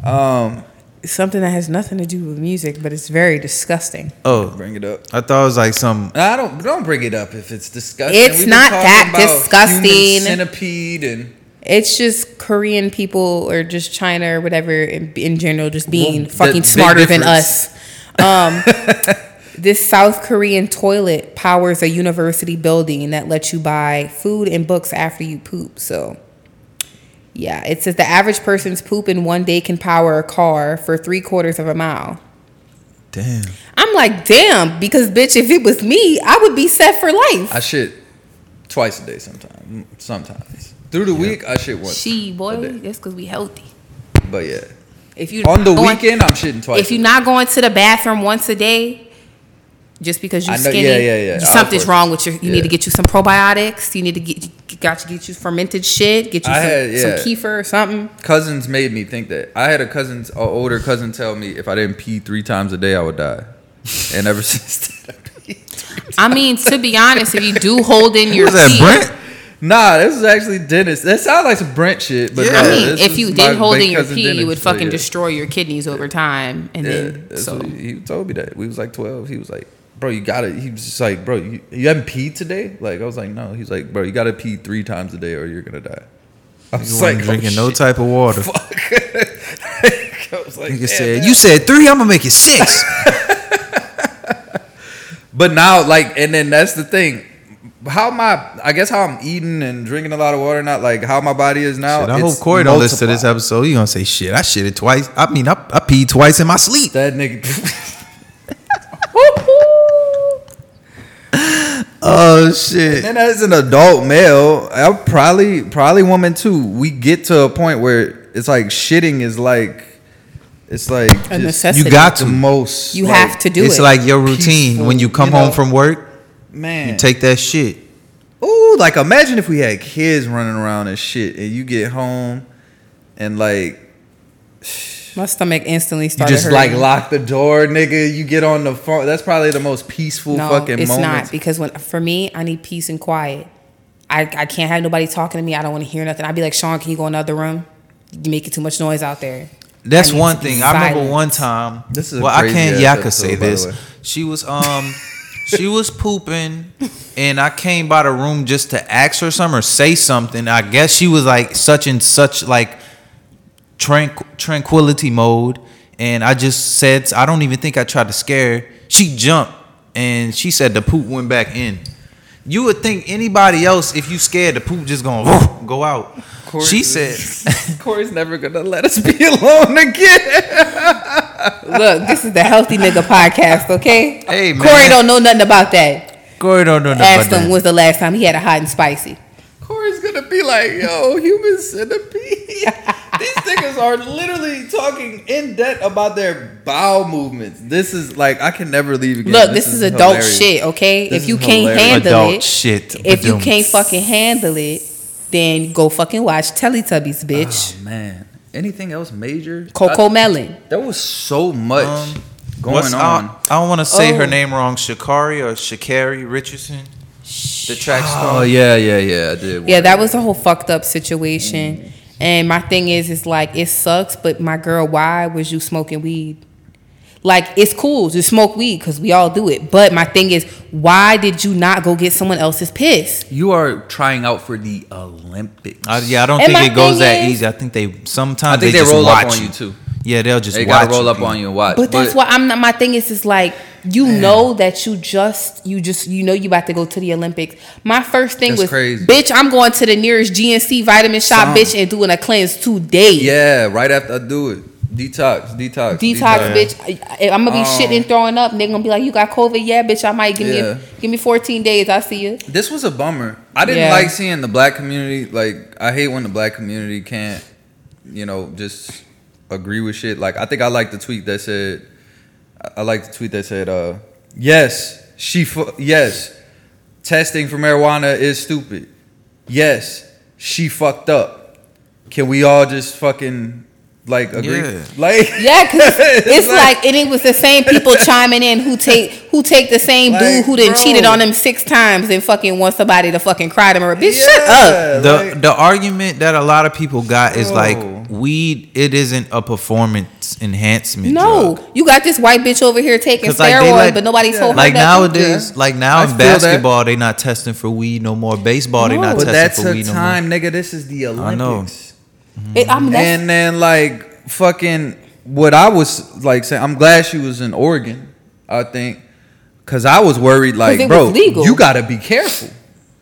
Um, something that has nothing to do with music, but it's very disgusting. Oh, bring it up. I thought it was like some. I don't don't bring it up if it's disgusting. It's We've not talking that about disgusting. human Centipede and It's just Korean people or just China or whatever in, in general just being Well, fucking the big smarter than us. Um, this South Korean toilet powers a university building that lets you buy food and books after you poop. So, yeah, it says the average person's poop in one day can power a car for three quarters of a mile. Damn. I'm like, damn, because bitch, if it was me, I would be set for life. I shit twice a day sometimes. Sometimes through the week I shit once. She a boy, day. that's because we healthy. But yeah, If you on the going- weekend I'm shitting twice. if you're not going to the bathroom once a day, just because you're know- skinny, yeah, yeah, yeah. Something's wrong with your. You need to get you some probiotics. You need to get got to get you fermented shit. Get you some, had- some kefir or something. cousins made me think that. I had a cousin, an older cousin, tell me if I didn't pee three times a day I would die. And ever since then, I. I mean, to be honest, if you do hold in your that pee, Brent? Nah, this is actually Dennis. That sounds like some Brent shit, but Yeah. no, I mean, if you did hold in your pee, Dennis, you would so fucking yeah. destroy your kidneys over time, and Yeah, then so he, he told me that we was like twelve. He was like, "Bro, you gotta." He was just like, "Bro, you, you haven't peed today?" Like I was like, "No." He's like, "Bro, you gotta pee three times a day or you're gonna die." I You was like, drinking oh, no type of water. Fuck. I was like, Nigga said, damn." "You said three. I'm gonna make it six. But now, like, and then that's the thing. How my, I guess how I'm eating and drinking a lot of water, not like how my body is now. Shit, I hope Corey don't listen to this episode. He gonna say shit. I shit it twice. I mean, I, I peed twice in my sleep. That nigga. Oh shit. And as an adult male, I probably probably woman too. We get to a point where it's like shitting is like it's like a just necessity. You got the to. most. You like, have to do It's it. It's like your routine peaceful, when you come you know? home from work. man. You take that shit. Ooh, like imagine if we had kids running around and shit, and you get home and like my stomach instantly started. you just hurting. like lock the door, nigga. You get on the phone. That's probably the most peaceful No, fucking it's moment. not because when for me, I need peace and quiet. I, I can't have nobody talking to me. I don't want to hear nothing. I'd be like, Sean, can you go in another room? You making too much noise out there. That's one to be thing. I remember one time. This is well, I can't. ass Yeah, I could say this. She was um, she was pooping, and I came by the room just to ask her something or say something. I guess she was like such and such like tranqu- tranquility mode, and I just said I don't even think I tried to scare. her. She jumped, and she said the poop went back in. You would think anybody else, if you scared, the poop just gonna go out. Corey- she said. Corey's never gonna let us be alone again. Look, this is the healthy nigga podcast, okay? Hey, man. Corey don't know nothing about that. Corey don't know nothing Ask about him that. when's the last time he had a hot and spicy. Corey's gonna be like, yo, human centipede. These niggas are literally talking in depth about their bowel movements. This is like I can never leave again. Look, this, is, adult hilarious. shit, okay? This if you can't hilarious. handle Adult it, shit. if you can't fucking handle it, then go fucking watch Teletubbies, bitch. Oh, man, anything else major? Coco I- Melon. there was so much Um, going on. I, I don't want to say her Oh. name wrong. Sha'Carri or Sha'Carri Richardson, the track star. oh yeah, yeah, yeah. I did. Yeah, that was a whole fucked up situation. Mm. And my thing is, is like it sucks, but my girl, why was you smoking weed? Like it's cool to smoke weed because we all do it. But my thing is, why did you not go get someone else's piss? You are trying out for the Olympics. I, yeah, I don't And think it goes thing that is- easy. I think they sometimes I think they, they just roll up on you, too. Yeah, they'll just they watch gotta roll you. up on you and watch. But that's why I'm not. My thing is, is like you know that you just you just you know you about to go to the Olympics. My first thing That's was, crazy. bitch, I'm going to the nearest GNC vitamin shop, Some. bitch, and doing a cleanse today. Yeah, right after I do it. Detox, detox, Detox, bitch. I, am gonna be Um, shitting and throwing up. Nigga gonna be like, "You got COVID? Yeah, bitch. I might give me a, give me 14 days. I see you." This was a bummer. I didn't Yeah. like seeing the black community. Like, I hate when the black community can't, you know, just agree with shit. Like, I think I like the tweet that said, I- I like the tweet that said, uh, yes, she, fu- yes, testing for marijuana is stupid. Yes, she fucked up. Can we all just fucking like agree? Yeah. Like, Yeah, cause it's like, and it was the same people chiming in who take who take the same Like, dude who done bro. cheated on them six times and fucking want somebody to fucking cry to him. Bitch, shut up. The like- the argument that a lot of people got is Bro. like weed. It isn't a performance enhancement. No, drug. you got this white bitch over here taking steroids, they let- but nobody told her like that. nowadays, like now I in feel that. basketball, they not testing for weed no more. Baseball, they No. not But but testing that's for a weed no more. time, nigga. This is the Olympics. I know. It, I mean, and then like fucking what I was like saying, I'm glad she was in Oregon. I think because I was worried, like, bro, legal. you got to be careful.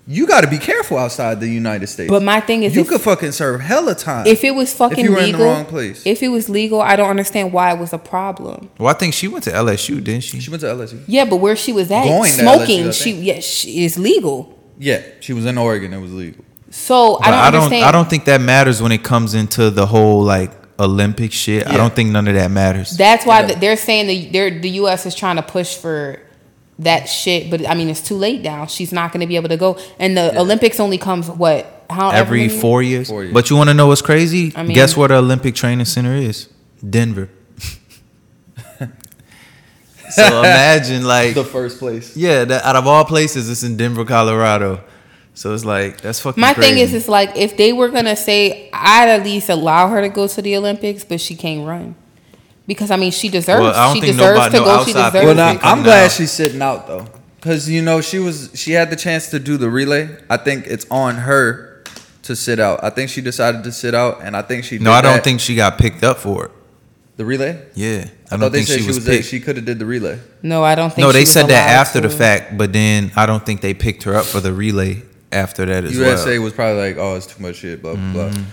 You got to be careful outside the United States. but my thing is, you if, could fucking serve hella time if it was fucking you were in legal, the wrong place. if it was legal, I don't understand why it was a problem. Well, I think she went to LSU, didn't she? she went to LSU. Yeah, but where she was at, Going to smoking, LSU, she think. yeah, she is legal. Yeah, she was in Oregon. It was legal. So But I don't I don't. I don't think that matters when it comes into the whole like Olympic shit. I don't think none of that matters. That's why Yeah. they're saying the they're, the U.S. is trying to push for that shit, but I mean it's too late now. She's not going to be able to go, and the Yeah. Olympics only comes what how Every many- four years. Four years. But you want to know what's crazy? I mean- Guess where the Olympic Training Center is? Denver. so imagine like The first place. yeah, that out of all places, it's in Denver, Colorado. So it's like that's fucking. My thing is, crazy. it's like if they were gonna say, I'd at least allow her to go to the Olympics, but she can't run because I mean she deserves. Well, I don't she think deserves nobody- to no go. She deserves. Well, people now, I'm glad down. she's sitting out though, because you know she was she had the chance to do the relay. I think it's on her to sit out. I think she decided to sit out, and I think she. no, did I don't that. think she got picked up for it. the relay. Yeah, I, I, don't thought they think said she, she was was picked. she could have did the relay. No, I don't think. no, she they was said that allowed after the fact, but then I don't think they picked her up for the relay after that as USA well. USA was probably like, oh, it's too much shit, blah blah blah. Mm-hmm.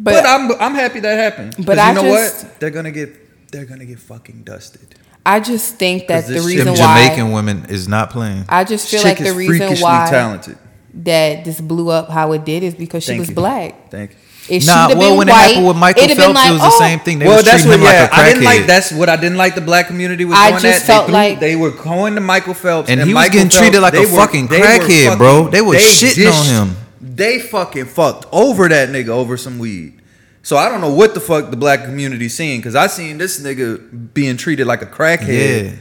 But, But, I'm I'm happy that happened. But you I know just- what? They're gonna get they're gonna get fucking dusted. I just think that 'Cause the reason Them why Jamaican women is not playing. I just feel like the reason why talented. that this blew up how it did is because she Thank was you. black. Thank you. If Nah, well, been when white, it happened with Michael Phelps, like, it was the oh, same thing. They well, was that's treating what. him Yeah, like a I didn't like. That's what I didn't like. The black community was I doing just that. felt they, like- they were going to Michael Phelps, And he was Michael getting treated Phelps, like a were- fucking they were crackhead, bro. fucking- They was shitting on him. They fucking fucked over that nigga over some weed. So I don't know what the fuck the black community seeing because I seen this nigga being treated like a crackhead Yeah.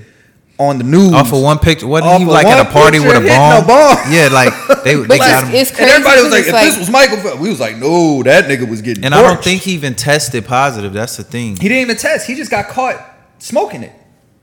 on the news. Off of one picture, wasn't he like at a party with a picture, a bomb? bomb. Yeah, like they, they But got him. it's and crazy. everybody was like, if like, this was Michael we was like, no, that nigga was getting. And I don't think he even tested positive. That's the thing. He didn't even test. He just got caught smoking it.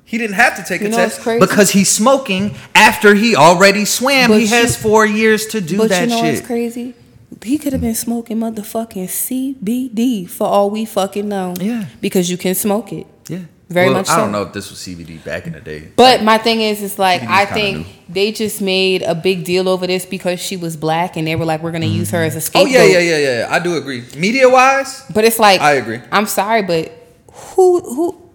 He didn't have to take You a know test crazy? because he's smoking after he already swam. But he has four years to do but that you know shit. what's crazy? He could have been smoking motherfucking CBD for all we fucking know. Yeah. Because you can smoke it. Yeah, Very Well, much I don't know if this was CBD back in the day. But my thing is, it's like CBD's I think new. they just made a big deal over this because she was black, and they were like, "We're gonna use her mm-hmm. as a oh scapegoat." yeah, yeah, yeah, yeah. I do agree. Media wise, But it's like I agree. I'm sorry, but who who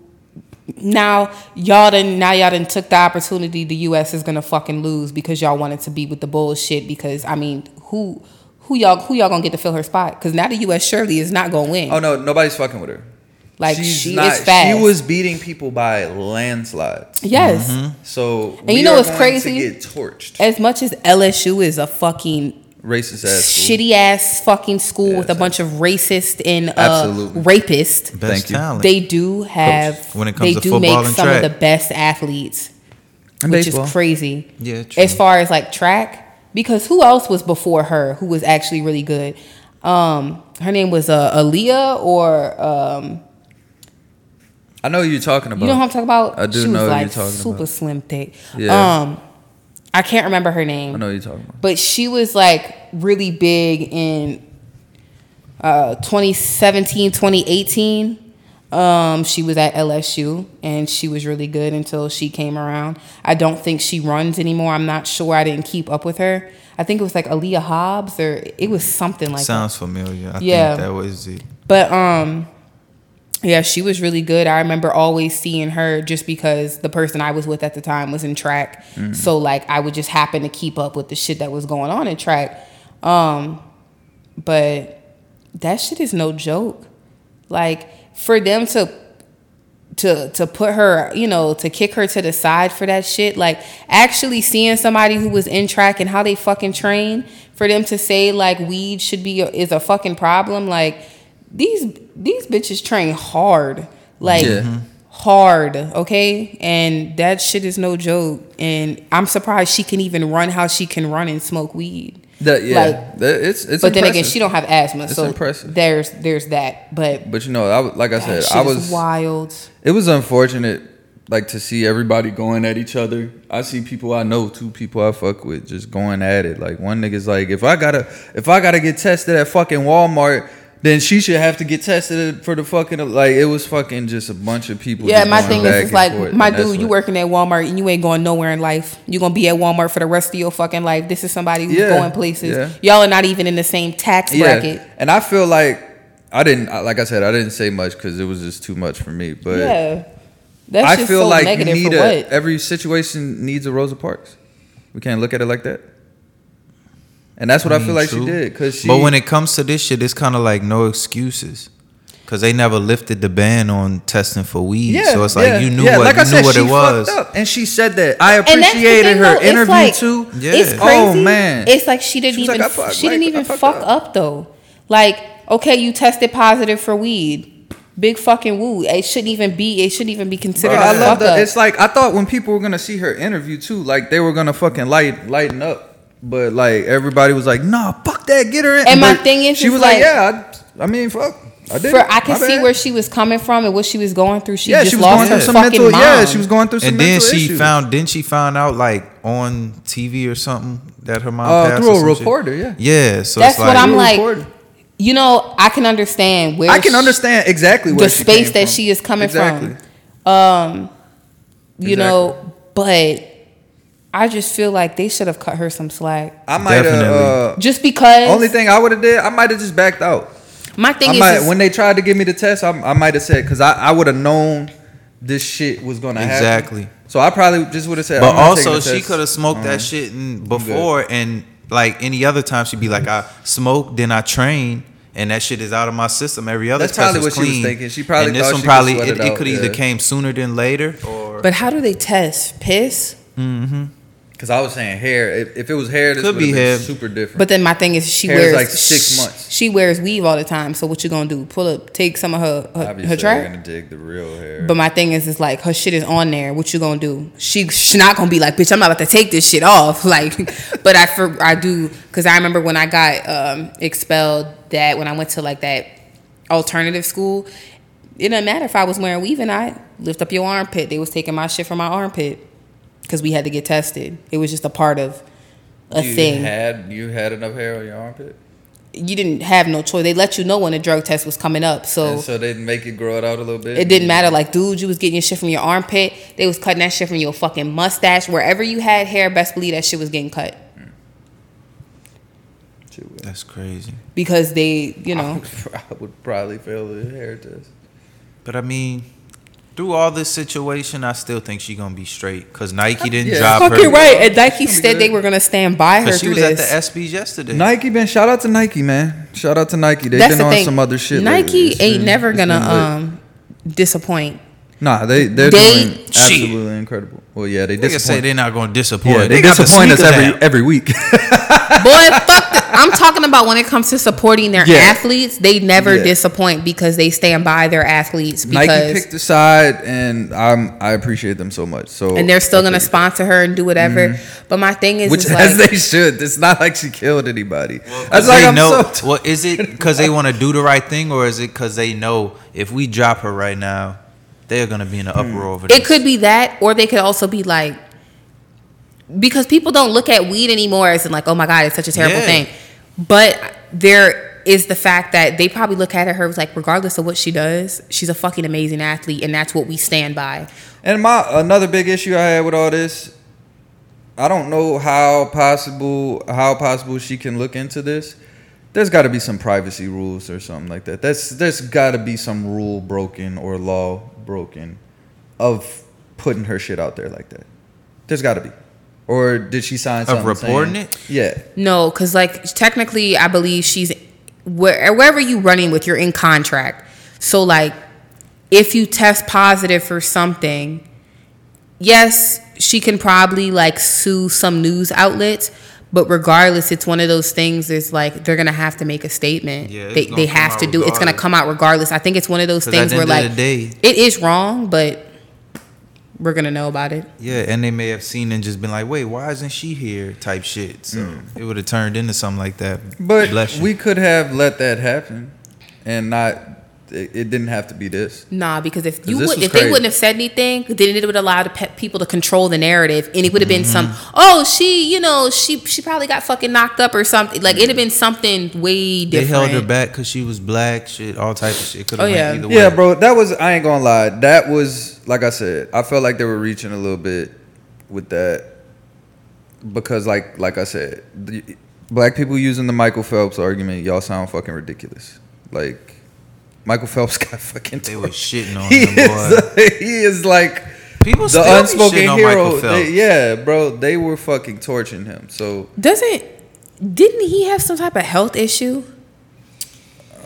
now y'all done now y'all done took the opportunity the US is gonna fucking lose because y'all wanted to be with the bullshit because I mean who who y'all who y'all gonna get to fill her spot? Because now the US surely is not gonna win. oh no, nobody's fucking with her. like She's she not- is fast. She was beating people by landslides. yes. So And you know are what's crazy? To get torched. As much as LSU is a fucking Racist ass. school. shitty ass fucking school Yeah, with a bunch of racist and uh, Absolutely. rapists. Best Thank you. talent. They do have When it comes they to do football make and some track. of the best athletes, And which baseball. is crazy. Yeah, true. As far as like track, because who else was before her who was actually really good? Um, her name was uh, Aleia or um, I know who you're talking about. You know who I'm talking about? I do she know was who like you're talking super about. slim thick. Yeah. Um, I can't remember her name. I know who you're talking about. But she was like really big in uh, 2017, 2018. Um, she was at LSU and she was really good until she came around. I don't think she runs anymore. I'm not sure. I didn't keep up with her. I think it was like Aleia Hobbs or it was something like that. Sounds familiar. I Yeah. think that was it. But um yeah, she was really good. I remember always seeing her just because the person I was with at the time was in track. So like I would just happen to keep up with the shit that was going on in track. Um but that shit is no joke. Like for them to to to put her, you know, to kick her to the side for that shit, like actually seeing somebody who was in track and how they fucking train, for them to say like weed should be is a fucking problem, like these these bitches train hard, like Yeah. Mhm. hard, okay, and that shit is no joke. And I'm surprised she can even run how she can run and smoke weed. That, yeah, Like- it's it's. but then again, she don't have asthma, It's so impressive. there's there's that. But But you know, I, like I said, I was wild. It was unfortunate, like to see everybody going at each other. I see people I know, two people I fuck with, just going at it. Like one nigga's like, if I gotta, if I gotta get tested at fucking Walmart, then she should have to get tested for the fucking. Like it was fucking just a bunch of people. Yeah, my thing is, it's like, forth, my dude, you working at Walmart and you ain't going nowhere in life. you going to be at Walmart for the rest of your fucking life. This is somebody who's Yeah, going places. yeah. Y'all are not even in the same tax bracket. and I feel like I didn't. Like I said, I didn't say much because it was just too much for me. But yeah. That's I just feel so like you need a, every situation needs a Rosa Parks. We can't look at it like that. And that's what I, mean, feel like true. she did. Cause she, but when it comes to this shit, it's kind of like no excuses. Cause they never lifted the ban on testing for weed, yeah, so it's like yeah, you knew yeah, what like you I knew said, what she it was. up, and she said that. I And that's the appreciated thing, her though, it's interview like- too. Yeah. It's Oh, man. It's like she didn't She even like, I fucked- she didn't even fuck up. up. though. Like, okay, you tested positive for weed. Big fucking woo. It shouldn't even be it shouldn't even be considered Bro, a I love fuck that. up. It's like I thought when people were gonna see her interview too, like they were gonna fucking light lighten up, but like everybody was like, "Nah, fuck that, get her in." And my thing is, she was like, like- "Yeah, I, I mean, fuck, I did." for it. I can see where she was coming from and what she was going through. She yeah, just she was lost going her through some fucking mental. mom. Yeah, she was going through some And then mental she issues. found, didn't she found out like on TV or something that her mom Uh, passed through a some shit? reporter, yeah. Yeah, so That's it's what like, I'm like. reporter. You know, I can understand where I can she- understand exactly where the she space came that from. she is coming exactly. from. Um, you Exactly. know, but I just feel like they should have cut her some slack. I might have. Uh, Just because only thing I would have did, I might have just backed out. my thing I is, might, is when they tried to give me the test, I, I might have said because I, I would have known this shit was gonna happen. Exactly. So I probably just would have said. But I'm also, the she could have smoked Uh-huh. that shit in before, and like any other time, she'd be like, "I smoke, then I train." And that shit is out of my system. Every other That's test probably is what she was clean. thinking. She probably and this thought one she could probably sweat it, it it out, could either yeah. came sooner than later, or but how do they test piss? Because I was saying hair. If, if it was hair, this Could would be be hair. super different. But then my thing is, she Hair's wears like six sh- months. She wears weave all the time. So what you gonna do? Pull up, take some of her her, obviously, her they're track. gonna dig the real hair. But my thing is, it's like her shit is on there. What you gonna do? She she's not gonna be like, bitch, I'm not about to take this shit off. Like, but I for I do because I remember when I got um, expelled that when I went to like that alternative school. It didn't matter if I was wearing weave and I lift up your armpit. They was taking my shit from my armpit because we had to get tested. It was just a part of a you thing. had you had enough hair on your armpit, you didn't have no choice. They let you know when a drug test was coming up. So and so they make it grow it out a little bit. it didn't matter. Like, dude, you was getting your shit from your armpit. They was cutting that shit from your fucking mustache. Wherever you had hair, best believe that shit was getting cut. That's crazy. Because they, you know. I would probably fail the hair test. But I mean, through all this situation, I still think she gonna be straight because Nike didn't Yeah. drop her. Fucking right. And Nike Gonna said they were gonna stand by her she was this. at the ESPYS yesterday. Nike, man. Shout out to Nike, man. Shout out to Nike. They've That's been the on thing. some other shit. Nike lately. Ain't been- never gonna um disappoint. Nah, they they're They- doing Shit. absolutely incredible. Well, yeah, they They say disappoint. they're not gonna disappoint. yeah, they, got the disappoint us every app. every week. Boy, fuck. The, I'm talking about when it comes to supporting their Yeah. athletes. They never Yeah. disappoint because they stand by their athletes. Because Nike picked a side, and I'm I appreciate them so much. So and they're still I gonna sponsor her and do whatever. But my thing is, Mm-hmm. which is as like, they should. It's not like she killed anybody. Cause That's like they I'm know. so. well, is it because they want to do the right thing, or is it because they know if we drop her right now, they're gonna be in an uproar over It this. could be that, or they could also be like, because people don't look at weed anymore as in like, oh my god, it's such a terrible Yeah. thing. But there is the fact that they probably look at her as like, regardless of what she does, she's a fucking amazing athlete, and that's what we stand by. And my another big issue I had with all this, I don't know how possible how possible she can look into this. There's got to be some privacy rules or something like that. That's there's got to be some rule broken or law broken of putting her shit out there like that. There's got to be. Or did she sign something Of reporting saying- it? Yeah. No, because like technically, I believe she's where, wherever you running with, you're in contract. So like, if you test positive for something, yes, she can probably like sue some news outlets. But regardless, it's one of those things. Is like they're gonna have to make a statement. Yeah, they they have to do. It's gonna come out regardless. I think it's one of those 'Cause at things the where end like of the day- it is wrong, but we're gonna know about it. Yeah, and they may have seen and just been like, "Wait, why isn't she here?" Type shit. So Mm. it would have turned into something like that. But we could have let that happen and not it, it didn't have to be this. Nah, because if you would, was if they wouldn't have said anything, then it would allow the pe- people to control the narrative, and it would have been some. Mm-hmm. Oh, she, you know, she she probably got fucking knocked up or something. Like it'd have been something way they held her back because she was black. Shit, all type of shit. Could have Oh, went yeah. either way. Yeah, bro, that was I ain't gonna lie. That was like I said, I felt like they were reaching a little bit with that because like like I said, the, black people using the Michael Phelps argument, y'all sound fucking ridiculous. Like Michael Phelps got fucking They were shitting on He him, boy. he is like People the still unspoken shitting hero. Michael They- yeah, bro, they were fucking torching him. So Doesn't didn't he have some type of health issue?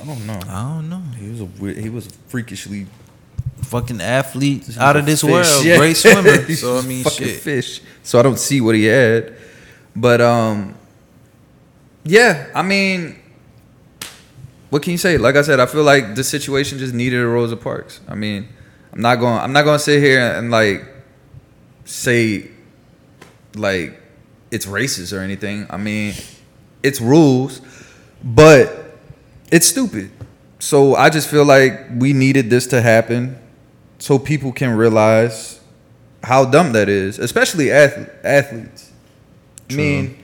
I don't know. I don't know. He was a he was freakishly Fucking athlete out of this fish. world, Yeah. great swimmer. So I mean, fucking shit. fish. So I don't see what he had, but um, yeah. I mean, what can you say? Like I said, I feel like the situation just needed a Rosa Parks. I mean, I'm not going. I'm not going to sit here and like say like it's racist or anything. I mean, it's rules, but it's stupid. So I just feel like we needed this to happen so people can realize how dumb that is, especially ath- athletes. I mean,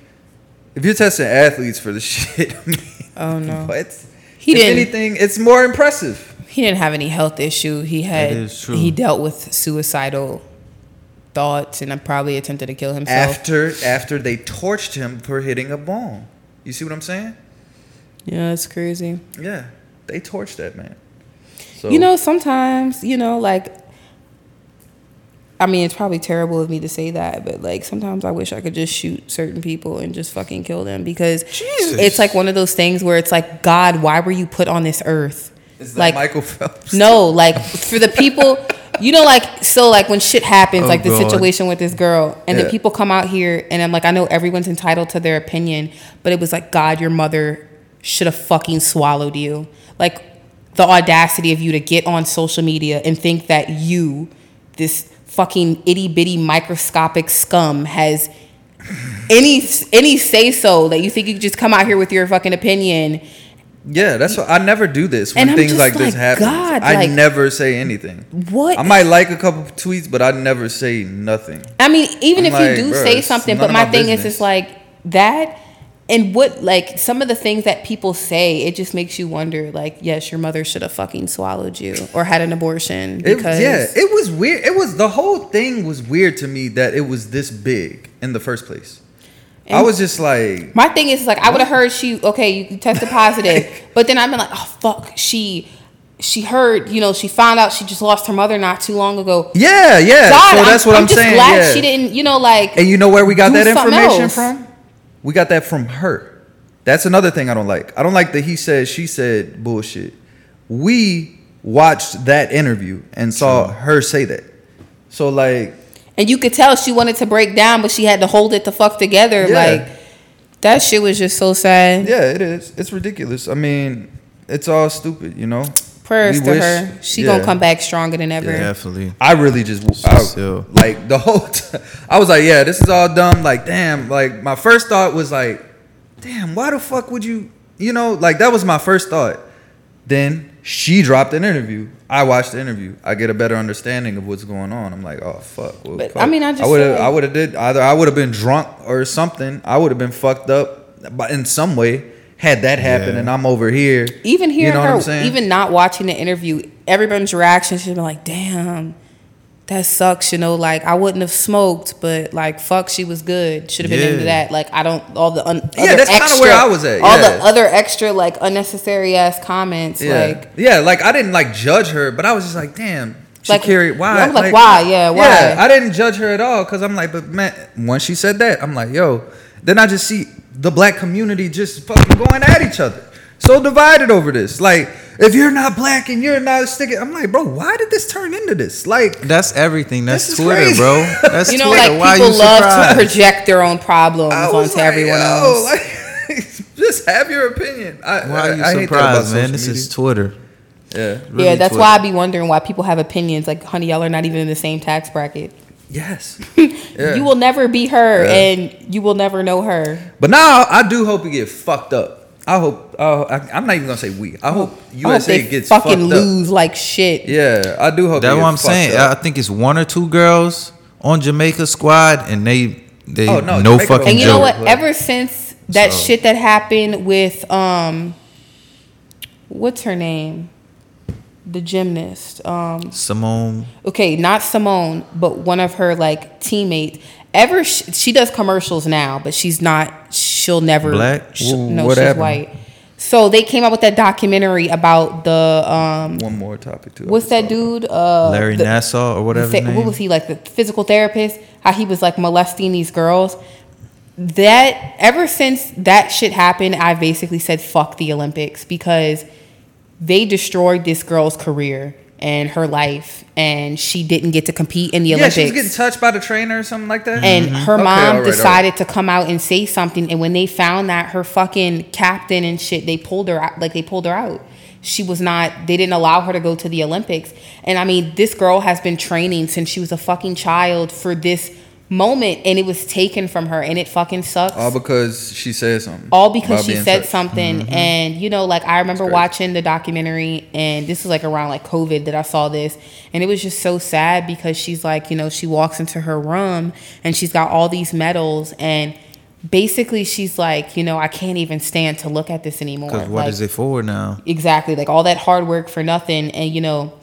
if you're testing athletes for the shit, I mean, Oh no, what? He if didn't- anything, it's more impressive. he didn't have any health issue. He had is true. he dealt with suicidal thoughts and probably attempted to kill himself. After after they torched him for hitting a bomb. You see what I'm saying? yeah, it's crazy. Yeah, they torched that man. So You know, sometimes, you know, like, I mean, it's probably terrible of me to say that, but like, sometimes I wish I could just shoot certain people and just fucking kill them because Jesus. it's like one of those things where it's like, God, why were you put on this earth? like, Michael Phelps? no, like, for the people, you know, like, so like when shit happens, Oh, like the situation with this girl, and Yeah. the people come out here, and I'm like, I know everyone's entitled to their opinion, but it was like, God, your mother should have fucking swallowed you. Like, the audacity of you to get on social media and think that you, this fucking itty bitty microscopic scum, has any any say so that you think you just come out here with your fucking opinion. Yeah, that's what I never do this when things just like this happen. God, I like- never say anything. What? I might like a couple tweets, but I never say nothing. I mean, even I'm if you do bruh, say something, but my my thing is, it's like that, and what like some of the things that people say, it just makes you wonder. Like, yes, your mother should have fucking swallowed you or had an abortion It, because yeah, it was weird. It was the whole thing was weird to me that it was this big in the first place. I was just like, My thing is like I would have heard she okay, you tested positive, but then I've been like, oh fuck, she she heard, you know, she found out she just lost her mother not too long ago. yeah, yeah. God, so that's what I'm, just saying. glad yeah. she didn't, you know, like And you know where we got that information else. from? We got that from her. That's another thing I don't like. I don't like the he said, she said bullshit. We watched that interview and saw her say that. So like, and you could tell she wanted to break down, but she had to hold it the fuck together. Yeah. Like that shit was just so sad. yeah, it is. It's ridiculous. I mean, it's all stupid, you know. Prayers We to wish- her. She yeah. gonna come back stronger than ever. Definitely. I really just I, Still. like the whole. T- I was like, yeah, this is all dumb. Like, damn. Like, my first thought was like, damn, why the fuck would you? You know, like that was my first thought. Then She dropped an interview. I watched the interview. I get a better understanding of what's going on. I'm like, oh fuck. Well, But, fuck. I mean, I just would have I would have did either I would have been drunk or something. I would have been fucked up, but in some way had that happen, Yeah. and I'm over here. Even You hearing know what I'm her, saying? even not watching the interview, everyone's reaction should be like, "Damn, that sucks." You know, like I wouldn't have smoked, but like, fuck, she was good. Should have been Yeah. into that. Like, I don't all the un, Yeah, other that's kinda where I was at, All yeah. the other extra like unnecessary ass comments, Yeah, like. yeah, like I didn't like judge her, but I was just like, damn, she Like, carried why? I'm like, why? Yeah, why? Yeah, I didn't judge her at all because I'm like, but man, once she said that, I'm like, yo. Then I just see the black community just fucking going at each other, so divided over this. Like, if you're not black and you're not sticking, I'm like, bro, why did this turn into this? Like, That's everything. That's Twitter, crazy. bro. That's You know, Twitter. like Why people you love to project their own problems onto like, everyone else. Like, just have your opinion. I, Why are you I hate that about surprised, man? This media. is Twitter. yeah. really yeah, that's Twitter. why I be wondering why people have opinions. Like, honey, y'all are not even in the same tax bracket. Yes. Yeah. You will never be her, Yeah. and you will never know her. But now I do hope we get fucked up. I hope. Uh, I, I'm not even gonna say we. I hope I hope USA they gets fucking fucked up. lose like shit. Yeah, I do hope. That's what I'm saying. up. I think it's one or two girls on Jamaica squad, and they they Oh, no, no, fucking And you know what? Ever since that So- shit that happened with um, what's her name, the gymnast. Um, Simone, okay, not Simone, but one of her like teammates. Ever sh- she does commercials now, but she's not. She'll never. Black? sh- Wh- no, she's happened? white. So they came out with that documentary about the um, One more topic too. what's that dude? Uh, Larry the- Nassar, or whatever. the- what was he like the physical therapist how he was like molesting these girls that ever since that shit happened i basically said fuck the olympics because they destroyed this girl's career and her life and she didn't get to compete in the Yeah, olympics she was getting touched by the trainer or something like that. and mm-hmm. her Okay, mom all right, all right. decided to come out and say something and when they found that her fucking captain and shit they pulled her out like they pulled her out she was not they didn't allow her to go to the olympics and i mean this girl has been training since she was a fucking child for this moment and it was taken from her and it fucking sucks all because she said something. all because she said touched. something mm-hmm. and you know like i remember watching the documentary and this was like around like covid that i saw this and it was just so sad because she's like you know she walks into her room and she's got all these medals and basically she's like you know i can't even stand to look at this anymore Because what like, is it for now? exactly like all that hard work for nothing and you know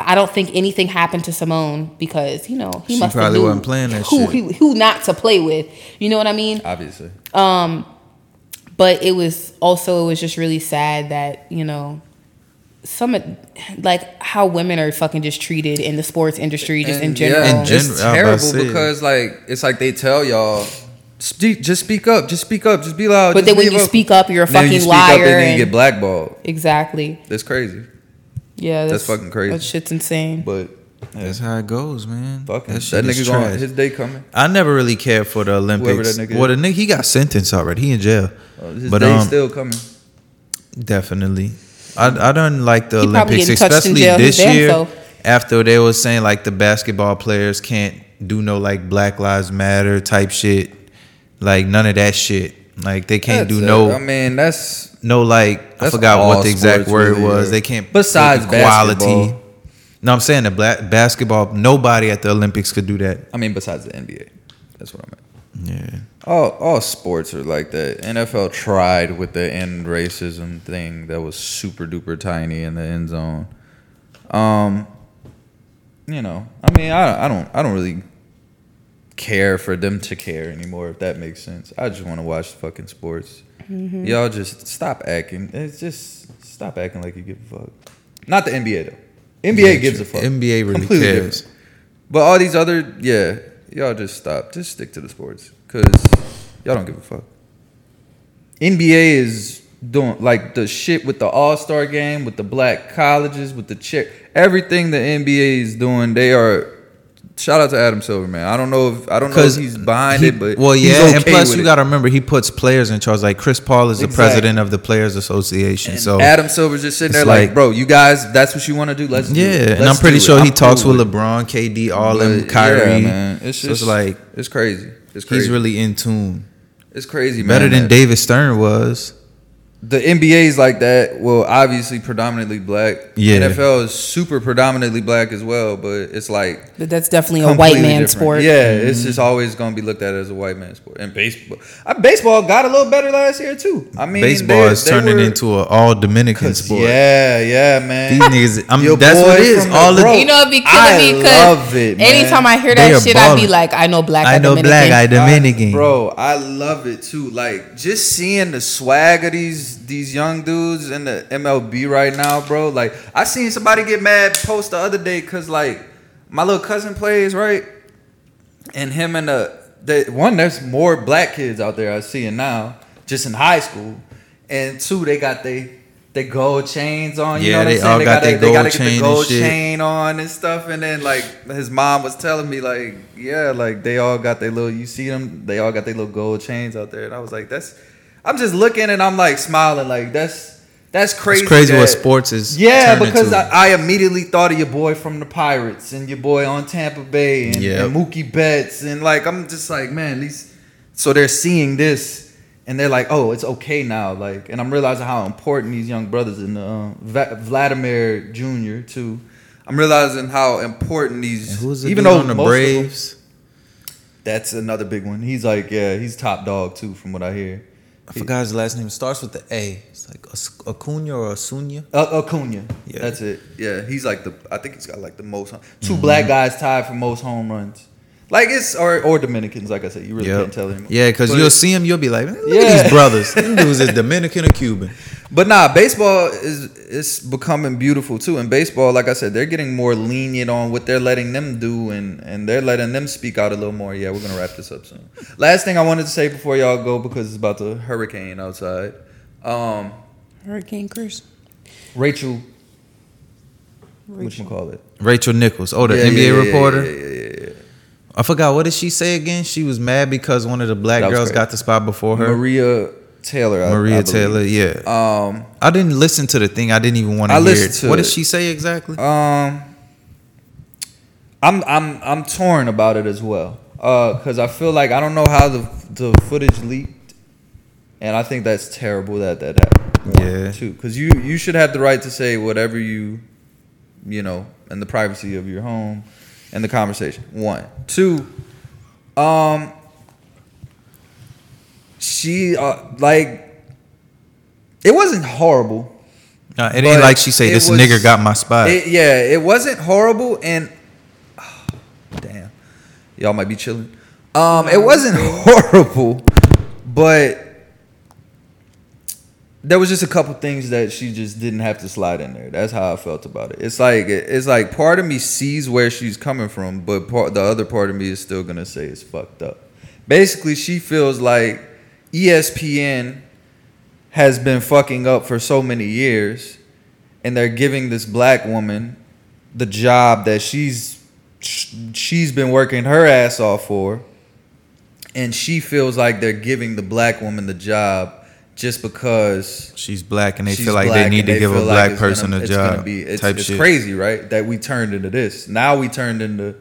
I don't think anything happened to Simone because you know he She must have probably wasn't playing that who, shit. Who, who not to play with. You know what I mean? Obviously. Um, but it was also it was just really sad that you know some like how women are fucking just treated in the sports industry just in general. Yeah, In gen- it's I was about to terrible say. because like it's like they tell y'all. Speak, just speak up. Just speak up. Just be loud. but just then when you vocal." speak up, you're a Then fucking you speak liar. up and then you get blackballed. exactly. That's crazy. Yeah, That's fucking crazy. That shit's insane. But yeah, That's how it goes, man. fucking That that, shit is nigga going. His day coming. I never really cared for the Olympics. that nigga well, the nigga he got sentenced already. He in jail. Uh, his But, day um, still coming. Definitely. I I don't like the He Olympics, getting touched in especially this year. self. After they was saying like the basketball players can't do no like Black Lives Matter type shit, like none of that shit. Like they can't That's do it. no I mean, that's no like I forgot what the exact word really was. They can't Besides quality. basketball. No, I'm saying the black basketball. Nobody at the Olympics could do that. I mean, besides the NBA, that's what I meant. Yeah. All all sports are like that. NFL tried with the end racism thing that was super duper tiny in the end zone. Um, you know, I mean, I I don't I don't really care for them to care anymore. If that makes sense, I just want to watch fucking sports. Mm-hmm. Y'all just stop acting. It's just stop acting like you give a fuck. Not the NBA though. NBA gives a fuck. NBA really Completely cares. different. But all these other, yeah, y'all just stop. Just stick to the sports, cause y'all don't give a fuck. NBA is doing like the shit with the All Star game, with the black colleges, with the chick, everything the NBA is doing. They are. Shout out to Adam Silver, man. I don't know if I don't know if he's behind he- it, but well, yeah, and plus you got to remember he puts players in charge. Like Chris Paul is the president of the Players Association. And so Adam Silver's just sitting there like, like- bro, you guys, that's what you want to do. Let's do yeah, it. and I'm pretty do sure he I'm talks cool with it. LeBron, KD, all But, them, yeah, Kyrie. man. It's so just it's like it's crazy. It's crazy. he's really in tune. it's crazy, man. Better than David Stern was. The NBA's like that. Well, obviously predominantly black. Yeah. NFL is super predominantly black as well, but it's like But that's definitely a white man different. sport. Yeah, it's just always gonna be looked at as a white man sport. And baseball, uh, baseball got a little better last year too. I mean, Baseball they- is they turning were- into an all Dominican sport. Yeah, yeah, man. These niggas, I'm, Your that's boy what it is. All the Bro, You know, it'd be killing I me love because it, man. anytime I hear that are shit, I'd be like, I know black. I I know Dominican. black, I I- Dominican. bro. I love it too. Like just seeing the swag of these these young dudes in the MLB right now, bro. Like I seen somebody get mad post the other day because like my little cousin plays right, and him and the, the one there's more black kids out there I seeing now just in high school, and two they got they. They gold chains on, you Yeah, know what they I'm saying? all got their they gotta get the gold chain on and stuff. And then like his mom was telling me like, yeah, like they all got their little. You see them? They all got their little gold chains out there. And I was like, that's. I'm just looking and I'm like smiling like that's that's crazy. It's crazy that- what sports is. Yeah, because. I, I immediately thought of your boy from the Pirates and your boy on Tampa Bay and, Yep. and Mookie Betts and like I'm just like man these. So they're seeing this and they're like, oh, it's okay now. Like, and I'm realizing how important these young brothers and uh, Va- Vladimir Jr. too. I'm realizing how important these. The even though on the of them- Braves? that's another big one. He's like, yeah, he's top dog too, from what I hear. I forgot his last name. It starts with the A. It's like Ac- Acuna or Acuna. Uh, Acuna. Yeah. That's it. Yeah, he's like the. I think he's got like the most. 2 Mm-hmm. black guys tied for most home runs. Like it's or or Dominicans. Like I said, you really Yep. can't tell anymore. Yeah, because you'll see him, you'll be like, man, look Yeah. at these brothers. Them dudes is Dominican or Cuban. But nah, baseball is is becoming beautiful too. And baseball, like I said, they're getting more lenient on what they're letting them do, and and they're letting them speak out a little more. Yeah, we're gonna wrap this up soon. Last thing I wanted to say before y'all go because it's about the hurricane outside. Um, Hurricane Chris. Rachel, what you call it? Rachel Nichols. Oh, the Yeah, NBA yeah, yeah, reporter. Yeah, yeah, yeah, yeah. I forgot. What did she say again? She was mad because one of the black girls crazy. got the spot before her. Maria Taylor. I- Maria I. Taylor, yeah. Um, I didn't listen to the thing. I didn't even want to hear it. to what it. did she say exactly? Um, I'm I'm I'm torn about it as well. Uh, cause I feel like I don't know how the the footage leaked, and I think that's terrible that that happened. Yeah. Two, cause you you should have the right to say whatever you, you know, in the privacy of your home, and the conversation. One, two. Um. She uh like. It wasn't horrible. Nah, it ain't like she say this was- nigga got my spot. It, yeah, it wasn't horrible, and damn, y'all might be chilling. Um, it wasn't horrible, but there was just a couple things that she just didn't have to slide in there. That's how I felt about it. It's like it's like part of me sees where she's coming from, but part the other part of me is still gonna say it's fucked up. Basically, she feels like ESPN has been fucking up for so many years and they're giving this black woman the job that she's she's been working her ass off for and she feels like they're giving the black woman the job just because She's black and they feel like they need to give a feel like black person gonna- a job. be- it's type it's shit. crazy right that we turned into this now we turned into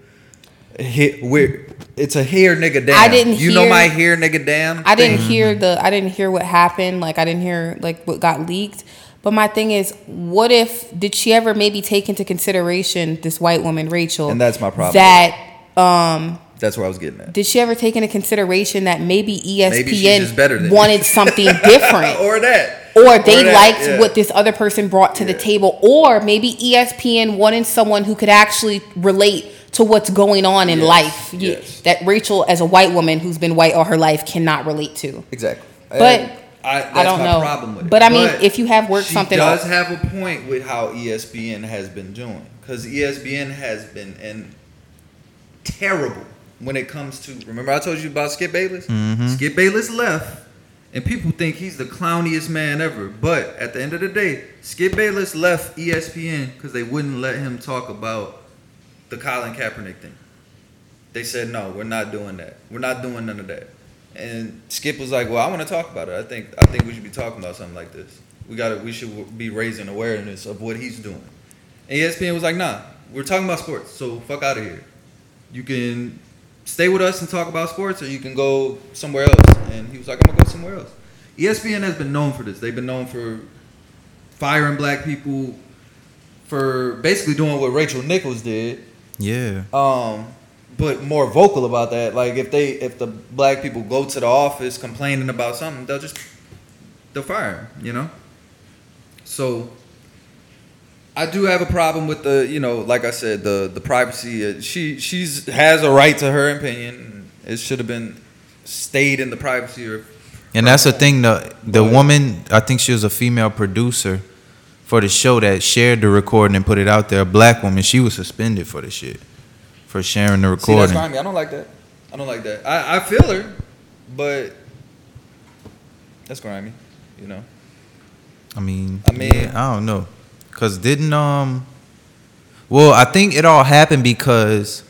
hit we're it's a hair nigga damn I didn't you know my hair nigga damn I didn't thing. hear the I didn't hear what happened. Like I didn't hear like what got leaked. But my thing is, what if did she ever maybe take into consideration this white woman, Rachel? And that's my problem. That um that's where I was getting at did she ever take into consideration that maybe ESPN Maybe better wanted something different? or that or they that, liked yeah. what this other person brought to the table or maybe espn wanted someone who could actually relate to what's going on in Yes, life yes. that rachel as a white woman who's been white all her life cannot relate to Exactly. But I, that's I don't my know. Problem with it. But I mean, if you have worked something, she something does out- have a point with how ESPN has been doing because ESPN has been in terrible when it comes to. Remember, I told you about Skip Bayless. Mm-hmm. Skip Bayless left. And people think he's the clowniest man ever. But at the end of the day, Skip Bayless left ESPN because they wouldn't let him talk about the Colin Kaepernick thing. They said, no, we're not doing that. We're not doing none of that. And Skip was like, well, I want to talk about it. I think I think we should be talking about something like this. We got we should be raising awareness of what he's doing. And ESPN was like, nah, we're talking about sports, so fuck out of here. You can stay with us and talk about sports, or you can go somewhere else. And he was like, I'm gonna go somewhere else. ESPN has been known for this. They've been known for firing black people, for basically doing what Rachel Nichols did. Yeah. Um, but more vocal about that. Like if they if the black people go to the office complaining about something, they'll just they'll fire You know. So I do have a problem with the you know like I said the the privacy. Uh, She she's has a right to her opinion. It should have been stayed in the privacy of And that's the thing. The the But- woman, I think she was a female producer for the show that shared the recording and put it out there. A black woman. She was suspended for the shit for sharing the See, that's recording. grimy. I don't like that. I don't like that. I, I feel her, but that's grimy. You know. I mean, I mean- yeah, I don't know, cause didn't um, well, I think it all happened because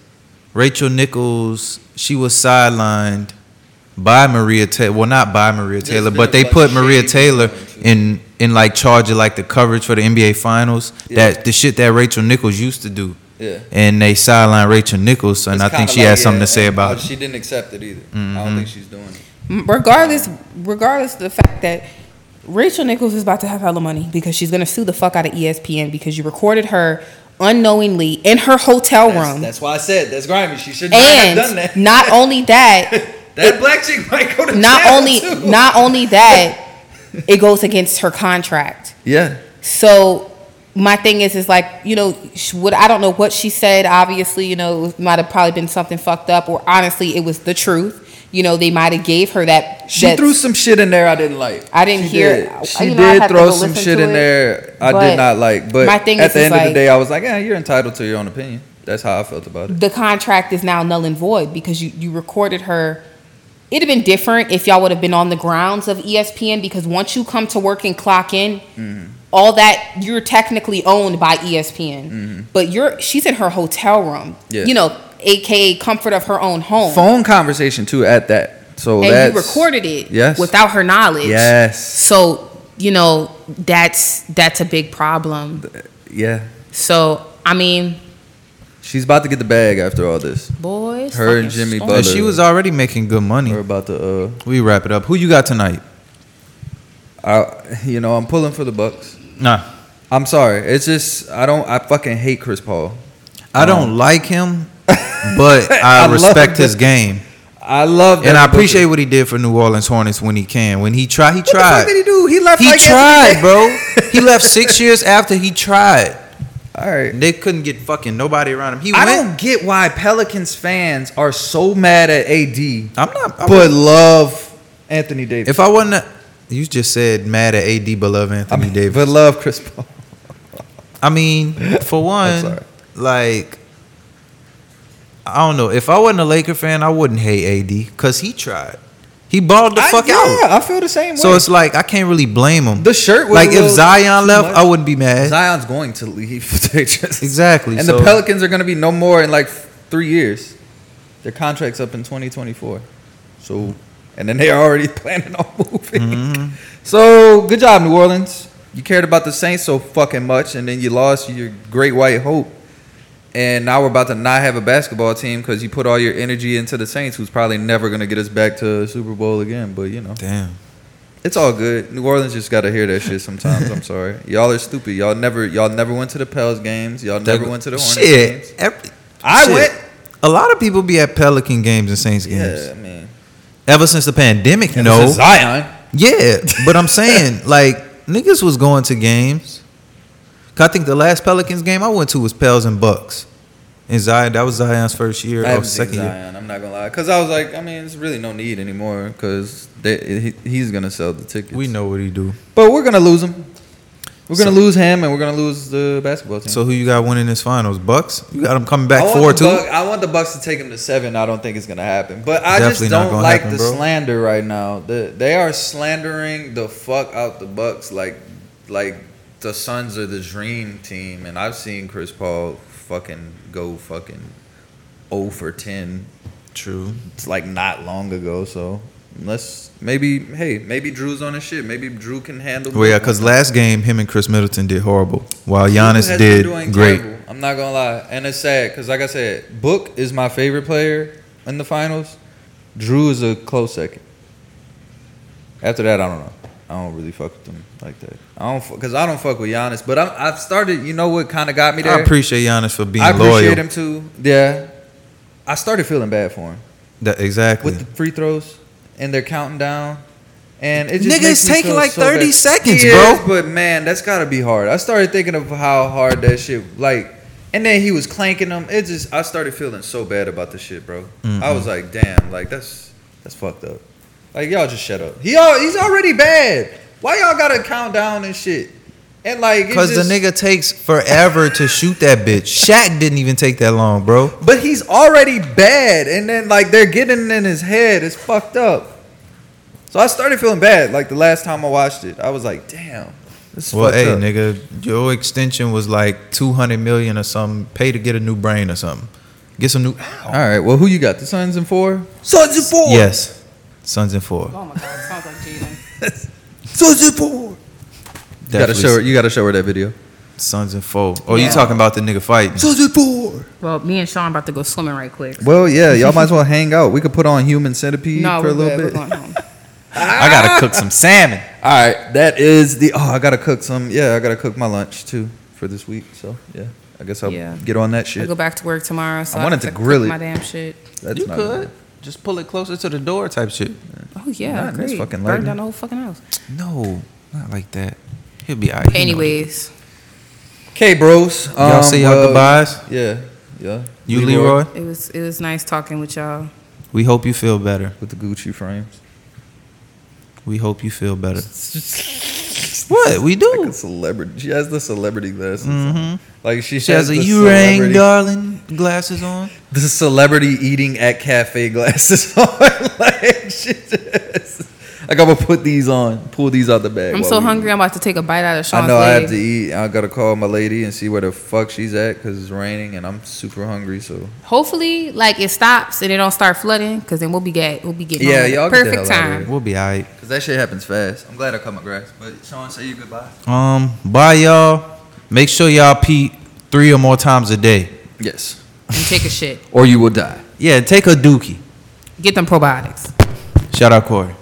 Rachel Nichols she was sidelined by Maria Taylor. Well, not by Maria Taylor, but they put Maria Taylor in in like charge of like the coverage for the NBA Finals. Yeah. That the shit that Rachel Nichols used to do. Yeah. And they sidelined Rachel Nichols, and It's I think she like, had something yeah, to say and- about but it. She didn't accept it either. I Mhm. don't think she's doing it. regardless regardless of the fact that Rachel Nichols is about to have hella money because she's gonna sue the fuck out of ESPN because you recorded her unknowingly in her hotel room. that's why I said that's grimy. She should not have done and that. not only that, that black chick might go to not only too. not only that, it goes against her contract. yeah. So my thing is, is like you know, what I don't know what she said. Obviously, you know, it might have probably been something fucked up, or honestly, it was the truth. You know, they might have gave her that. She that- through some shit in there I didn't like. I didn't She hear- did. She you know, did throw some shit in it. there I did not like. But my thing at is- the end of the day, I was like, yeah, you're entitled to your own opinion. That's how I felt about it. the contract is now null and void because you, you recorded her. It'd have been different if y'all would have been on the grounds of ESPN because once you come to work and clock in, Mm-hmm. all that you're technically owned by ESPN. But you're she's in her hotel room. Mm-hmm. Yeah. You know, aka comfort of her own home. Phone conversation too at that. So and you recorded it Yes. without her knowledge. Yes. So, you know, that's that's a big problem. Yeah. So, I mean, She's about to get the bag after all this. boys. Her and Jimmy storm. Butler. And she was already making good money. We're about to uh We wrap it up. Who you got tonight? I, you know, I'm pulling for the Bucks. Nah, I'm sorry. It's just I don't I fucking hate Chris Paul. I don't like him, but I, I respect his game, I love that and I Booker. appreciate what he did for New Orleans Hornets when he can. When he tried, he What the tried. fuck did he do? He left. He like tried, bro. He left six years after he tried. All right. They couldn't get fucking nobody around him. He I went. don't get why Pelicans fans are so mad at AD, I'm not. I but love Anthony Davis. if I wasn't, you just said mad at AD, but love I Anthony mean, Davis. but love Chris Paul. I mean, for one, like I don't know. If I wasn't a Laker fan, I wouldn't hate AD because he tried. He balled the I- fuck yeah, out. I feel the same way. So it's like I can't really blame him. the shirt. Was like if Zion left, much. I wouldn't be mad. Zion's going to leave. Just- Exactly. And so- the Pelicans are going to be no more in like three years. Their contract's up in 2024. So, and then they are already planning on moving. Mm-hmm. So, good job, New Orleans. You cared about the Saints so fucking much, and then you lost your great white hope. And now we're about to not have a basketball team because you put all your energy into the Saints, who's probably never going to get us back to Super Bowl again. But, you know. Damn. It's all good. New Orleans just got to hear that shit sometimes. I'm sorry. Y'all are stupid. Y'all never y'all never went to the Pels games. Y'all never went to the Hornets Shit. games. Every- I shit. went. A lot of people be at Pelican games and Saints games. Yeah, man. Ever since the pandemic, Ever no. Zion. Yeah, but I'm saying like niggas was going to games. I think the last Pelicans game I went to was Pels and Bucks. And Zion, that was Zion's first year I or second year. Zion. I'm not gonna lie, cause I was like, I mean, there's really no need anymore, cause he, he's gonna sell the tickets. We know what he do. but we're gonna lose him. We're gonna So- lose him, and we're gonna lose the basketball team. So who you got winning this finals? Bucks? You got them coming back four two. Buck- I want the Bucks to take him to seven. I don't think it's gonna happen, but I Definitely just don't like happen, the bro. slander right now. The, they are slandering the fuck out the Bucks like like the Suns are the dream team, and I've seen Chris Paul fucking go fucking 0 for 10 True. it's like not long ago. So let's maybe hey maybe Jrue's on his shit. Maybe Jrue can handle. Well, yeah, because last game him and Khris Middleton did horrible, while Giannis did great. terrible. I'm not gonna lie, and it's sad because like I said, Book is my favorite player in the finals. Jrue is a close second. After that, I don't know. I don't really fuck with them like that. I don't because I don't fuck with Giannis. But I'm, I've started. You know what kind of got me there? I appreciate Giannis for being I appreciate loyal. him too. Yeah. I started feeling bad for him That, exactly. with the free throws, and they're counting down. And it just Nigga, taking like so 30 bad. seconds, He bro. is, but man, that's gotta be hard. I started thinking of how hard that shit like, and then he was clanking them. It just I started feeling so bad about the shit, bro. Mm-hmm. I was like, damn, like that's that's fucked up. Like y'all just shut up. He all, he's already bad. Why y'all gotta count down and shit? And like, Because the nigga takes forever to shoot that bitch. Shaq didn't even take that long, bro. But he's already bad, and then like they're getting in his head. It's fucked up. So I started feeling bad. Like the last time I watched it, I was like, "Damn, this is Well, fucked hey, up." nigga, your extension was like 200 million or something. Pay to get a new brain or something. Get some new. All right, well, who you got? The Suns in four. Suns in four. Yes. Sons and four. Oh my god, sounds like Jaden. Suns in four. You gotta show her. You gotta show her that video. Sons and four. Oh, you talking about the nigga fighting? Suns in four. Well, me and Sean about to go swimming right quick. Well, yeah, y'all might as well hang out. We could put on Human Centipede no, for a little good. bit. We're going home. I gotta cook some salmon. All right, that is the. Oh, I gotta cook some. Yeah, I gotta cook my lunch too for this week. So yeah, I guess I'll Yeah. get on that I shit. go back to work tomorrow, so I I, wanted have to cook grill it. My damn shit. That's you not could just pull it closer to the door, type shit. Oh yeah, Not in this great. fucking Burn down the whole fucking house. No, not like that. He'll be alright. Anyways, Okay, bros. y'all um, say y'all well, goodbyes. Yeah, yeah. You, Leroy. it was it was nice talking with y'all. We hope you feel better. with the Gucci frames. We hope you feel better. What we Like do? a celebrity. She has the celebrity glasses. Mhm. on. Like she, She has a the you rang, darling, glasses on. The celebrity eating at cafe glasses on. like she just, like I'm gonna put these on, pull these out the bag. I'm so we- hungry. I'm about to take a bite out of Sean's I know I have to eat. I gotta call my lady and see where the fuck she's at because it's raining and I'm super hungry. So Hopefully, like it stops and it don't start flooding, because then we'll be get we'll be getting Yeah, home y'all get the perfect hell outta time. here. We'll be alright. because that shit happens fast. I'm glad I cut my grass. But Sean, say you goodbye. Um, bye y'all. Make sure y'all pee three or more times a day. Yes, And take a shit. or you will die. Yeah, take a dookie. Get them probiotics. Shout out Corey.